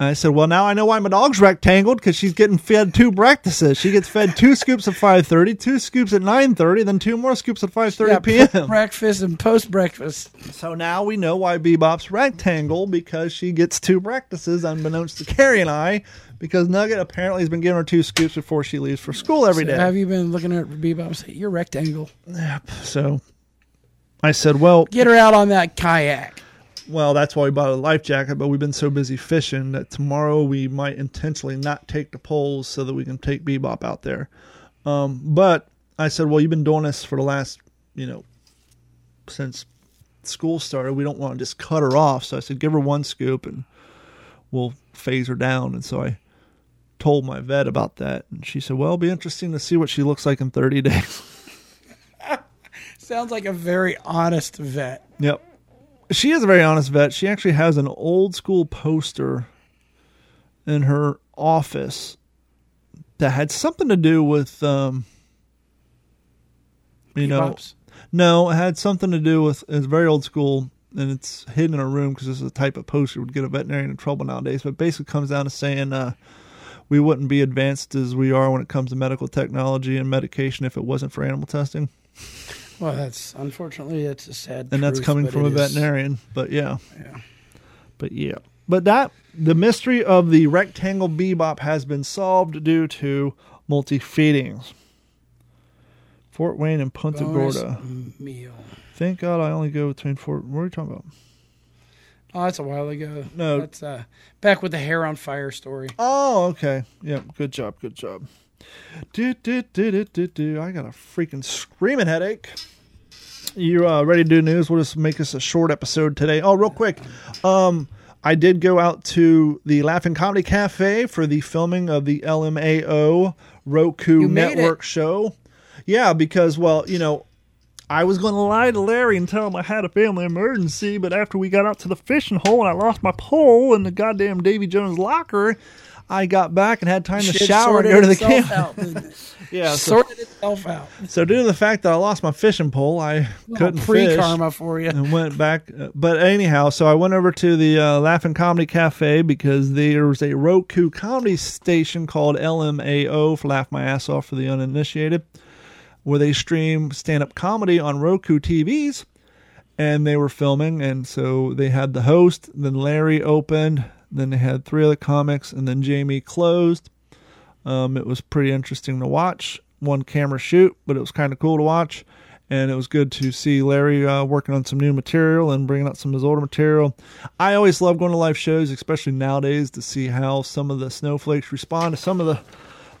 I said, well, now I know why my dog's rectangled because she's getting fed two breakfasts. She gets fed two scoops at five thirty, two scoops at nine thirty, then two more scoops at five thirty Yeah, p.m. breakfast and post breakfast. So now we know why Bebop's rectangle because she gets two breakfasts unbeknownst to Carrie and I because Nugget apparently has been giving her two scoops before she leaves for school every day. Have you been looking at Bebop and say, You're rectangle? Yep. So I said, well, Get her out on that kayak. Well, that's why we bought a life jacket, but we've been so busy fishing that tomorrow we might intentionally not take the poles so that we can take Bebop out there. Um, but I said, well, you've been doing this for the last, you know, since school started. We don't want to just cut her off. So I said, give her one scoop and we'll phase her down. And so I told my vet about that. And she said, well, it'll be interesting to see what she looks like in 30 [LAUGHS] days. Sounds like a very honest vet. Yep. She is a very honest vet. She actually has an old school poster in her office that had something to do with um you know no it had something to do with it's very old school and it's hidden in a room because this is a type of poster would get a veterinarian in trouble nowadays. But basically comes down to saying uh we wouldn't be advanced as we are when it comes to medical technology and medication if it wasn't for animal testing Well, that's unfortunately it's a sad. and that's coming from a is- veterinarian. But yeah, Yeah. but yeah, but that the mystery of the rectangle bebop has been solved due to multi feedings. Fort Wayne and Punta Bonus Gorda. meal. Thank God I only go between Fort. What are you talking about? Oh, that's a while ago. No. that's uh, back with the hair on fire story. Oh, okay. Yep. Good job. Good job. Do, do, do, do, do, do. I got a freaking screaming headache. You uh, ready to do news? We'll just make this a short episode today. Oh, real quick. Um, I did go out to the Laughing Comedy Cafe for the filming of the LMAO Roku Network it. show. Yeah, because, well, you know, I was going to lie to Larry and tell him I had a family emergency, but after we got out to the fishing hole and I lost my pole in the goddamn Davy Jones locker, I got back and had time to Shit shower and go to the camp. out? [LAUGHS] Yeah, so, sorted itself out. so due to the fact that I lost my fishing pole, I couldn't Pre fish karma for you. and went back. uh, But anyhow, so I went over to the uh, Laughing Comedy Cafe because there was a Roku comedy station called LMAO for Laugh My Ass Off for the uninitiated, where they stream stand up comedy on Roku TVs. And they were filming, and so they had the host, then Larry opened, then they had three other comics, and then Jamie closed. Um, it was pretty interesting to watch. One camera shoot, but it was kind of cool to watch. And it was good to see Larry uh, working on some new material and bringing out some of his older material. I always love going to live shows, especially nowadays, to see how some of the snowflakes respond to some of the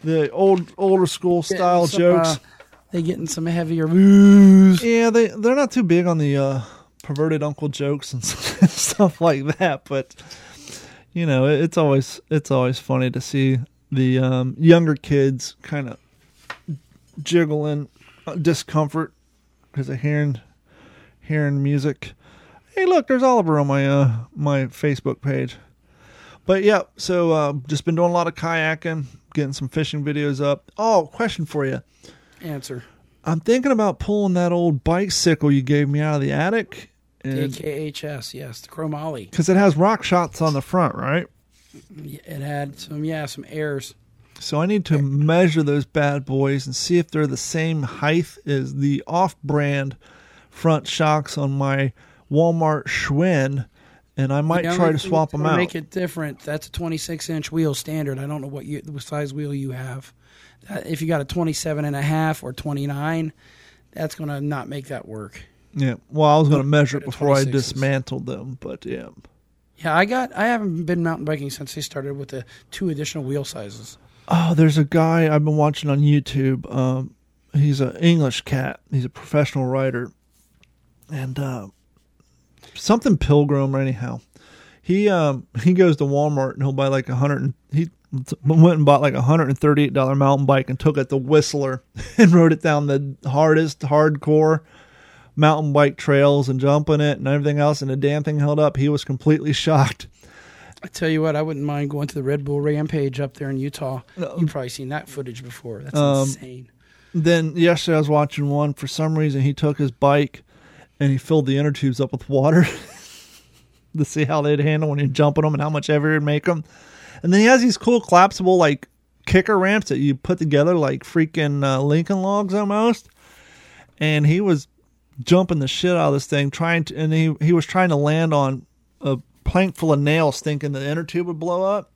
the old older school style Some, jokes. uh, they getting some heavier booze. Yeah, they they're not too big on the uh, perverted uncle jokes and [LAUGHS] stuff like that, but you know, it's always it's always funny to see the um, younger kids kind of jiggling uh, discomfort because of hearing hearing music. Hey, look, there's Oliver on my uh, my Facebook page. But yeah, so uh, just been doing a lot of kayaking, getting some fishing videos up. Oh, question for you. Answer. I'm thinking about pulling that old bicycle you gave me out of the attic, AKHS, yes, the chromoly. because it has RockShox on the front, right? It had some, yeah, some airs. So I need to measure those bad boys and see if they're the same height as the off-brand front shocks on my Walmart Schwinn, and I might try to swap them out. Make it different. That's a 26 inch wheel standard. I don't know what you, the size wheel you have. Uh, if you got a 27 and a half or 29, that's going to not make that work. Yeah. Well, I was going to measure it before I dismantled them, but yeah. Yeah, I got. I haven't been mountain biking since they started with the two additional wheel sizes. Oh, there's a guy I've been watching on YouTube. Um, he's an English cat. He's a professional writer, and uh, something Pilgrim or anyhow. He um he goes to Walmart and he'll buy like a hundred. He went and bought like a hundred and thirty eight dollar mountain bike and took it to Whistler [LAUGHS] and rode it down the hardest hardcore mountain bike trails and jumping it and everything else. And the damn thing held up. He was completely [LAUGHS] shocked. I tell you what, I wouldn't mind going to the Red Bull Rampage up there in Utah. You've probably seen that footage before. That's Um, insane. Then yesterday I was watching one. For some reason, he took his bike and he filled the inner tubes up with water [LAUGHS] to see how they'd handle when you're jumping them and how much heavier it'd make them. And then he has these cool collapsible like kicker ramps that you put together like freaking uh, Lincoln logs almost. And he was jumping the shit out of this thing, trying to, and he he was trying to land on a plank full of nails, thinking the inner tube would blow up.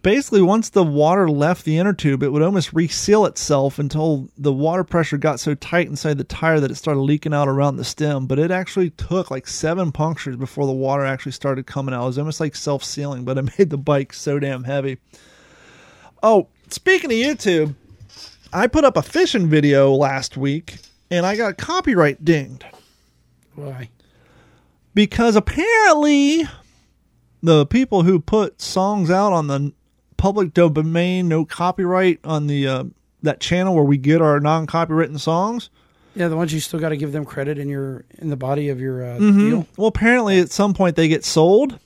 Basically once the water left the inner tube it would almost reseal itself until the water pressure got so tight inside the tire that it started leaking out around the stem. But it actually took like seven punctures before the water actually started coming out. It was almost like self-sealing but it [LAUGHS] made the bike so damn heavy. Oh speaking of youtube i put up a fishing video last week and i got copyright dinged Why? because apparently the people who put songs out on the public domain, no copyright on the uh, that channel where we get our non-copywritten songs. Yeah, the ones you still got to give them credit in your in the body of your uh, Mm-hmm. deal. Well, apparently at some point they get sold,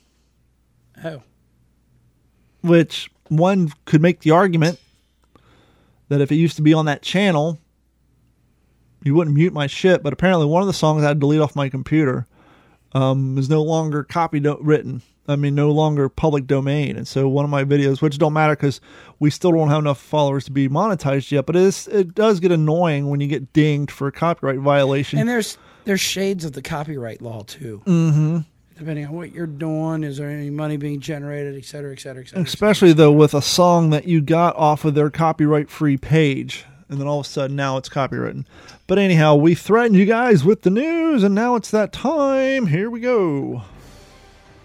Oh, which one could make the argument that if it used to be on that channel, you wouldn't mute my shit. But apparently, one of the songs I had to delete off my computer um, is no longer copy do- written. I mean, no longer public domain. And so one of my videos, which don't matter because we still don't have enough followers to be monetized yet, but it, is, it does get annoying when you get dinged for a copyright violation. and there's there's shades of the copyright law too. Mm-hmm. Depending on what you're doing, is there any money being generated, et cetera, et cetera, et cetera. et cetera. Especially though with a song that you got off of their copyright free page. And then all of a sudden now it's copywritten. But anyhow, we threatened you guys with the news, and now it's that time. Here we go.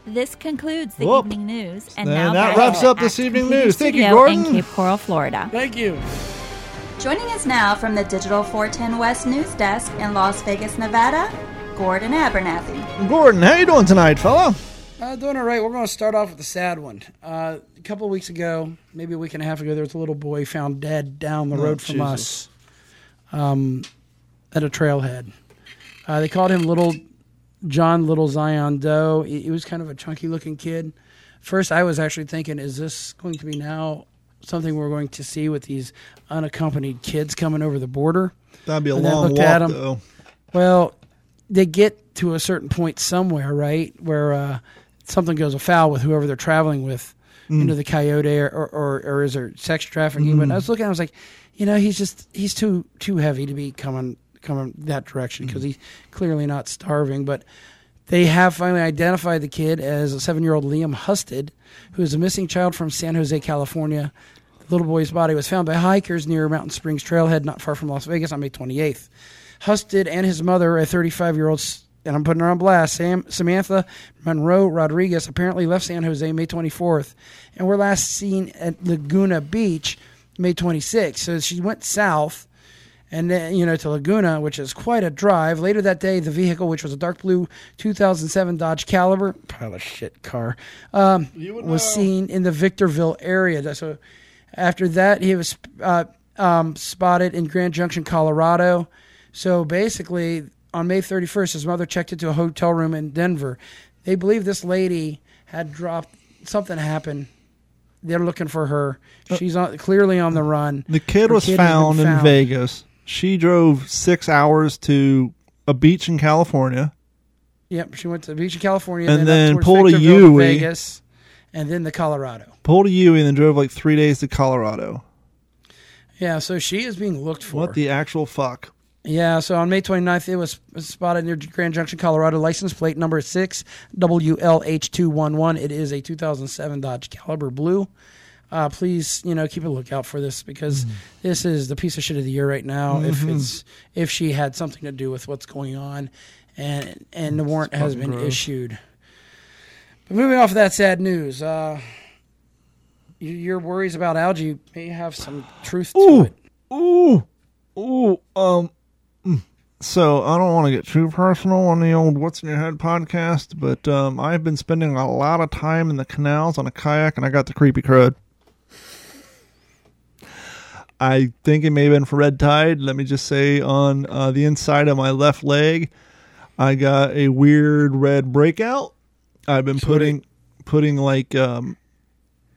This concludes the Whoop. evening news, and Then now that wraps up this Act evening news. Thank you, Studio Gordon. In Cape Coral, Florida. Thank you. Joining us now from the Digital 410 West News Desk in Las Vegas, Nevada, Gordon Abernathy. Gordon, how you doing tonight, fella? Uh, doing all right. We're going to start off with a sad one. Uh, a couple of weeks ago, maybe a week and a half ago, there was a little boy found dead down the Oh, road from Jesus. us um, at a trailhead. Uh, they called him Little John Little Zion Doe. He, he was kind of a chunky looking kid. First, I was actually thinking, is this going to be now something we're going to see with these unaccompanied kids coming over the border? That'd be a And long looked at walk, him. though. Well, they get to a certain point somewhere, right, where uh, something goes afoul with whoever they're traveling with Mm. into the coyote or, or, or, or is there sex trafficking? But I mm. was looking, I was like, you know, he's just he's too too heavy to be coming coming that direction mm. because he's clearly not starving. But they have finally identified the kid as a seven year old Liam Husted, who is a missing child from San Jose, California. The little boy's body was found by hikers near Mountain Springs Trailhead, not far from Las Vegas, on May 28th. Husted and his mother, a 35 year old, and I'm putting her on blast, Sam, Samantha Moreno Rodriguez, apparently left San Jose May 24th and were last seen at Laguna Beach May 26th. So she went south and then you know to Laguna, which is quite a drive. Later that day, the vehicle, which was a dark blue 2007 Dodge Caliber, pile of shit car, um, was seen in the Victorville area. So after that, he was uh, um, spotted in Grand Junction, Colorado. So basically, on May 31st, his mother checked into a hotel room in Denver. They believe this lady had dropped something happened. They're looking for her. Uh, She's on, clearly on the run. The kid Her was kid been found in. Vegas. She drove six hours to a beach in California. Yep, she went to the beach in California, And then towards pulled a Victorville to Yui. Vegas, and then the Colorado. Pulled a Yui and then drove like three days to Colorado. Yeah, so she is being looked for. What the actual fuck? Yeah, so on May 29th, it was spotted near Grand Junction, Colorado. License plate number 6WLH211. It is a 2007 Dodge Caliber Blue. Uh, please, you know, keep a lookout for this because this is the piece of shit of the year right now. If it's if she had something to do with what's going on, and and the warrant has been gross. issued. But moving off of that sad news, uh, your worries about algae may have some truth to Ooh, it. ooh, ooh. Um, mm. So I don't want to get too personal on the old "What's in Your Head" podcast, but um, I've been spending a lot of time in the canals on a kayak, and I got the creepy crud. I think it may have been for red tide. Let me just say, on uh, the inside of my left leg, I got a weird red breakout. I've been putting putting like um,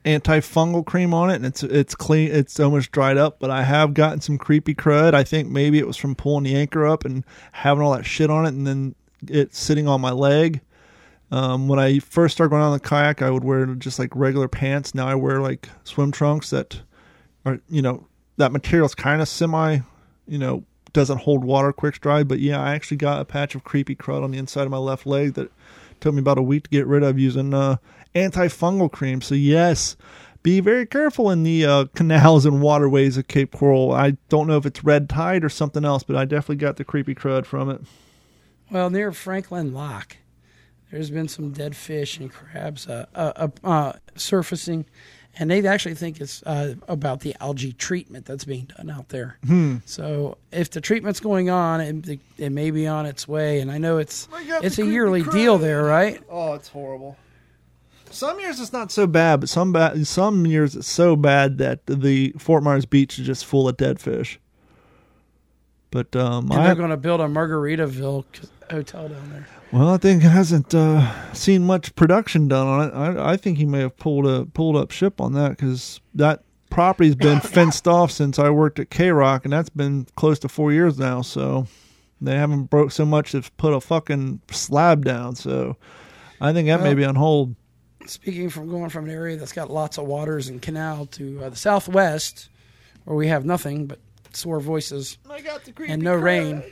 antifungal cream on it, and it's it's clean. It's almost dried up, but I have gotten some creepy crud. I think maybe it was from pulling the anchor up and having all that shit on it, and then it sitting on my leg. Um, when I first started going on the kayak, I would wear just like regular pants. Now I wear like swim trunks that are, you know, that material's kind of semi, you know, doesn't hold water quick dry. But yeah, I actually got a patch of creepy crud on the inside of my left leg that took me about a week to get rid of using uh, antifungal cream. So yes, be very careful in the uh, canals and waterways of Cape Coral. I don't know if it's red tide or something else, but I definitely got the creepy crud from it. Well, near Franklin Lock, there's been some dead fish and crabs uh, uh, uh, uh, surfacing, and they actually think it's uh, about the algae treatment that's being done out there. So, if the treatment's going on, it, it may be on its way. And I know it's it's a yearly crud. deal there, right? Oh, it's horrible. Some years it's not so bad, but some ba- some years it's so bad that the Fort Myers beach is just full of dead fish. But um, and they're going to build a Margaritaville hotel down there. well, I think it hasn't uh, seen much production done on it. I, I think he may have pulled a pulled up ship on that because that property's been [LAUGHS] fenced off since I worked at K Rock, and that's been close to four years now. So they haven't broke so much as put a fucking slab down. So I think that may be on hold. Speaking from going from an area that's got lots of waters and canal to uh, the southwest, where we have nothing but sore voices and no rain.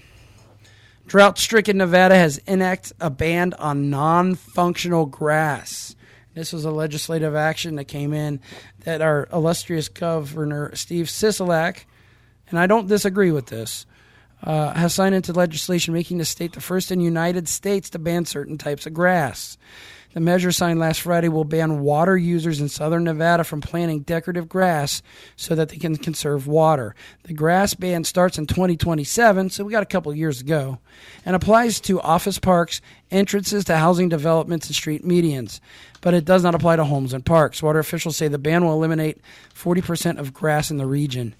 Drought stricken Nevada has enacted a ban on non functional grass. This was a legislative action that came in that our illustrious governor, Steve Sisolak, and I don't disagree with this, uh, has signed into legislation making the state the first in the United States to ban certain types of grass. The measure signed last Friday will ban water users in southern Nevada from planting decorative grass so that they can conserve water. The grass ban starts in 2027, so we got a couple years to go, and applies to office parks, entrances to housing developments, and street medians. But it does not apply to homes and parks. Water officials say the ban will eliminate 40% of grass in the region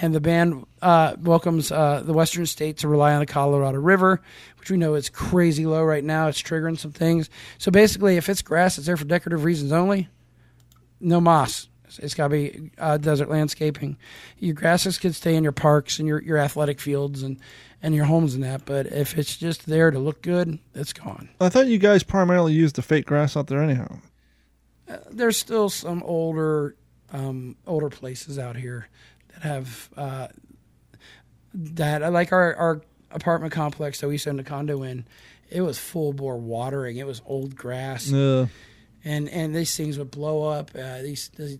and the ban uh, welcomes uh, the western state to rely on the Colorado River, which we know is crazy low right now. It's triggering some things. So basically, if it's grass, it's there for decorative reasons only. No moss. It's- It's got to be uh, desert landscaping. Your grasses could stay in your parks and your, your athletic fields and, and your homes and that. But if it's just there to look good, it's gone. I thought you guys primarily used the fake grass out there anyhow. there's still some older um, older places out here that have uh, that I like our our apartment complex that we to a condo in. It was full bore watering. It was old grass, Uh, and and these things would blow up. Uh, these, these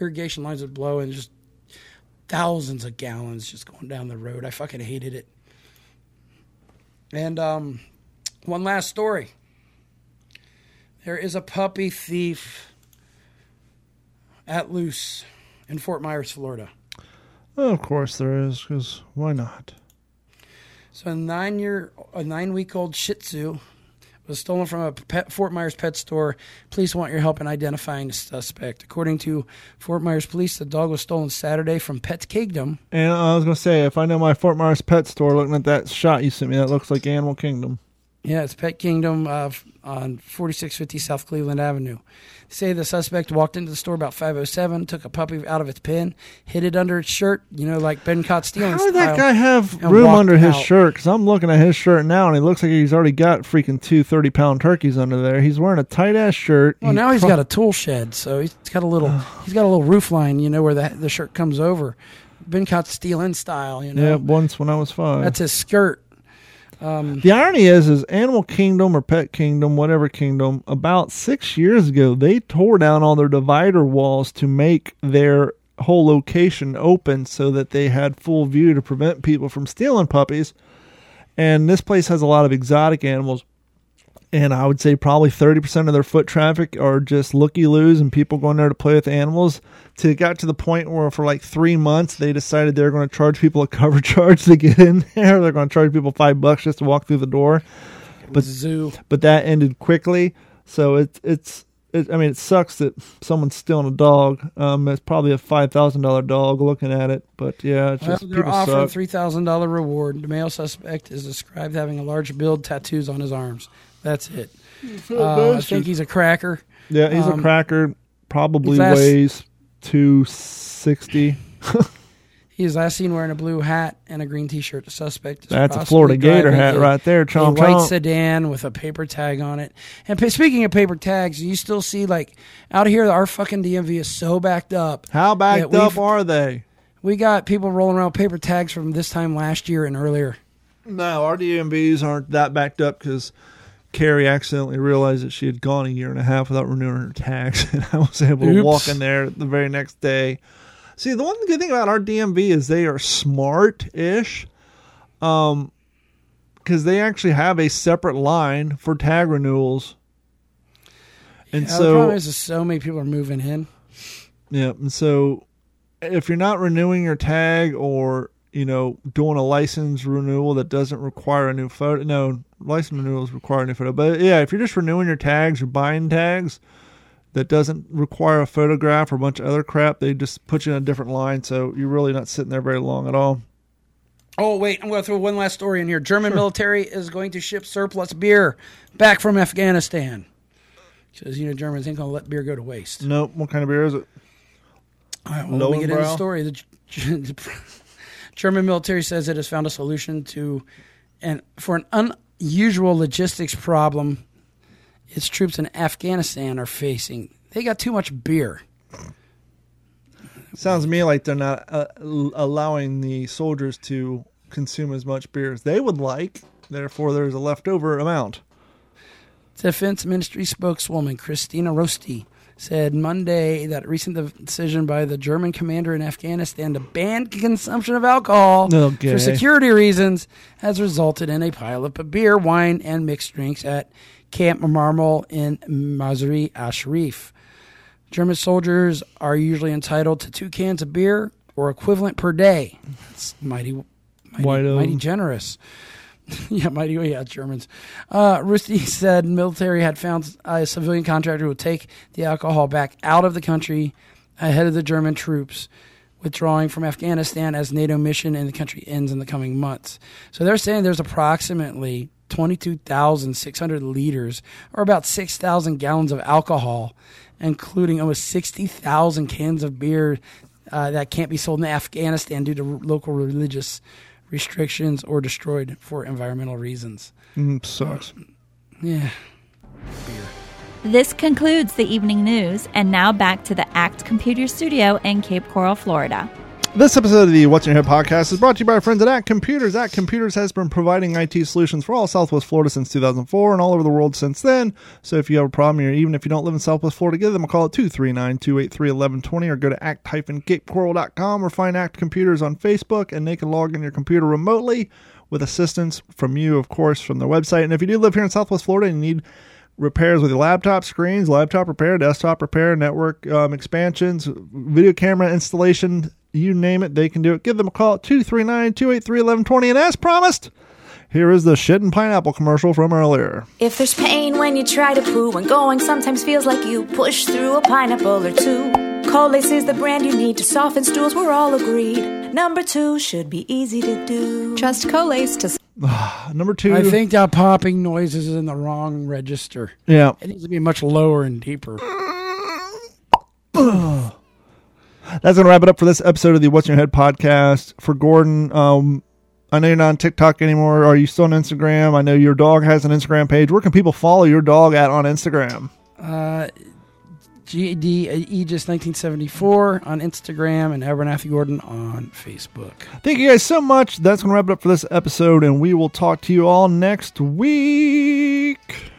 irrigation lines would blow, and just thousands of gallons just going down the road. I fucking hated it. And um, one last story. There is a puppy thief at loose in Fort Myers, Florida. Of course there is, because why not? So a nine year, a nine week old Shih Tzu was stolen from a pet, Fort Myers pet store. Police want your help in identifying the suspect. According to Fort Myers police, the dog was stolen Saturday from Pet Kingdom. And I was gonna say, if I know my Fort Myers pet store, looking at that shot you sent me, that looks like Animal Kingdom. Yeah, it's Pet Kingdom uh, on 4650 South Cleveland Avenue. They say the suspect walked into the store about 507, took a puppy out of its pen, hid it under its shirt, you know, like Ben caught stealing. How did that guy have room under his out. shirt? Because I'm looking at his shirt now, and he looks like he's already got freaking two 30 pound turkeys under there. He's wearing a tight ass shirt. Well, now he's got a tool shed, so he's got a little [SIGHS] he's got a little roof line, you know, where the the shirt comes over. Ben caught stealing style, you know. Yeah, once when I was five. That's his skirt. Um, the irony is, is Animal Kingdom or Pet Kingdom, whatever kingdom, about six years ago, they tore down all their divider walls to make their whole location open so that they had full view to prevent people from stealing puppies. And this place has a lot of exotic animals. And I would say probably 30% of their foot traffic are just looky loos and people going there to play with animals. To got to the point where for like three months they decided they're going to charge people a cover [LAUGHS] charge to get in there. They're going to charge people five bucks just to walk through the door. But zoo. But that ended quickly. So it's it's I mean it sucks that someone's stealing a dog. Um, it's probably a five thousand dollar dog looking at it. But yeah, it's Well, they're offering suck. three thousand dollar reward. The male suspect is described having a large build tattoos on his arms. That's it. [LAUGHS] Uh, I think he's a cracker. yeah, he's um, a cracker. Probably last- weighs two sixty. [LAUGHS] He is last seen wearing a blue hat and a green T-shirt. The suspect is That's a Florida Gator hat a- right there. a Chomp white chomp. sedan with a paper tag on it. And pa- speaking of paper tags, you still see like out here, our fucking DMV is so backed up. How backed up are they? We got people rolling around paper tags from this time last year and earlier. No, our DMVs aren't that backed up because Carrie accidentally realized that she had gone a year and a half without renewing her tags, [LAUGHS] and I was able to Oops. walk in there the very next day. See, the one good thing about our DMV is they are smart-ish, um, because they actually have a separate line for tag renewals, and Yeah, the so problem is, is so many people are moving in. Yeah, and so if you're not renewing your tag or you know doing a license renewal that doesn't require a new photo, no license renewals require a new photo. But yeah, if you're just renewing your tags or buying tags that doesn't require a photograph or a bunch of other crap, they just put you in a different line, so you're really not sitting there very long at all. Oh wait, I'm going to throw one last story in here. German military is going to ship surplus beer back from Afghanistan. Because you know Germans ain't going to let beer go to waste. Nope. What kind of beer is it? All right, well, let me get into the story. The [LAUGHS] German military says it has found a solution to, and for an unusual logistics problem, its troops in Afghanistan are facing. They got too much beer. Sounds to me like they're not uh, allowing the soldiers to consume as much beer as they would like. Therefore, there's a leftover amount. Defense Ministry spokeswoman Christina Routsi said Monday that recent decision by the German commander in Afghanistan to ban consumption of alcohol Okay. for security reasons has resulted in a pileup of beer, wine, and mixed drinks at Camp Marmal in Mazar-i-Sharif. German soldiers are usually entitled to two cans of beer or equivalent per day. That's mighty, mighty, mighty generous. [LAUGHS] yeah, mighty. Yeah, Germans. Uh, Rusty [LAUGHS] said military had found a civilian contractor who would take the alcohol back out of the country ahead of the German troops withdrawing from Afghanistan as NATO mission in the country ends in the coming months. So they're saying there's approximately 22,600 liters, or about 6,000 gallons of alcohol, including almost 60,000 cans of beer uh, that can't be sold in Afghanistan due to r- local religious restrictions or destroyed for environmental reasons. Mm, sucks. Yeah. This concludes the evening news, and now back to the ACT Computer Studio in Cape Coral, Florida. This episode of the What's in Your Head podcast is brought to you by our friends at Act Computers. Act Computers has been providing IT solutions for all Southwest Florida since 2004 and all over the world since then. So if you have a problem, or even if you don't live in Southwest Florida, give them a call at 239 283 1120 or go to act-capecoral.com or find Act Computers on Facebook and they can log in your computer remotely with assistance from you, of course, from their website. And if you do live here in Southwest Florida and you need repairs with your laptop screens, laptop repair, desktop repair, network um, expansions, video camera installation, you name it, they can do it. Give them a call at 239 283 1120. And as promised, here is the shit and pineapple commercial from earlier. If there's pain when you try to poo and going sometimes feels like you push through a pineapple or two. Colace is the brand you need to soften stools, we're all agreed. Number two should be easy to do. Trust Colace to [SIGHS] Number two. I think that popping noises is in the wrong register. Yeah. It needs to be much lower and deeper. [CLEARS THROAT] That's going to wrap it up for this episode of the What's in Your Head podcast. For Gordon, um, I know you're not on TikTok anymore. Are you still on Instagram? I know your dog has an Instagram page. Where can people follow your dog at on Instagram? Uh, GD Aegis 1974 on Instagram and Abernathy Gordon on Facebook. Thank you guys so much. That's going to wrap it up for this episode, and we will talk to you all next week.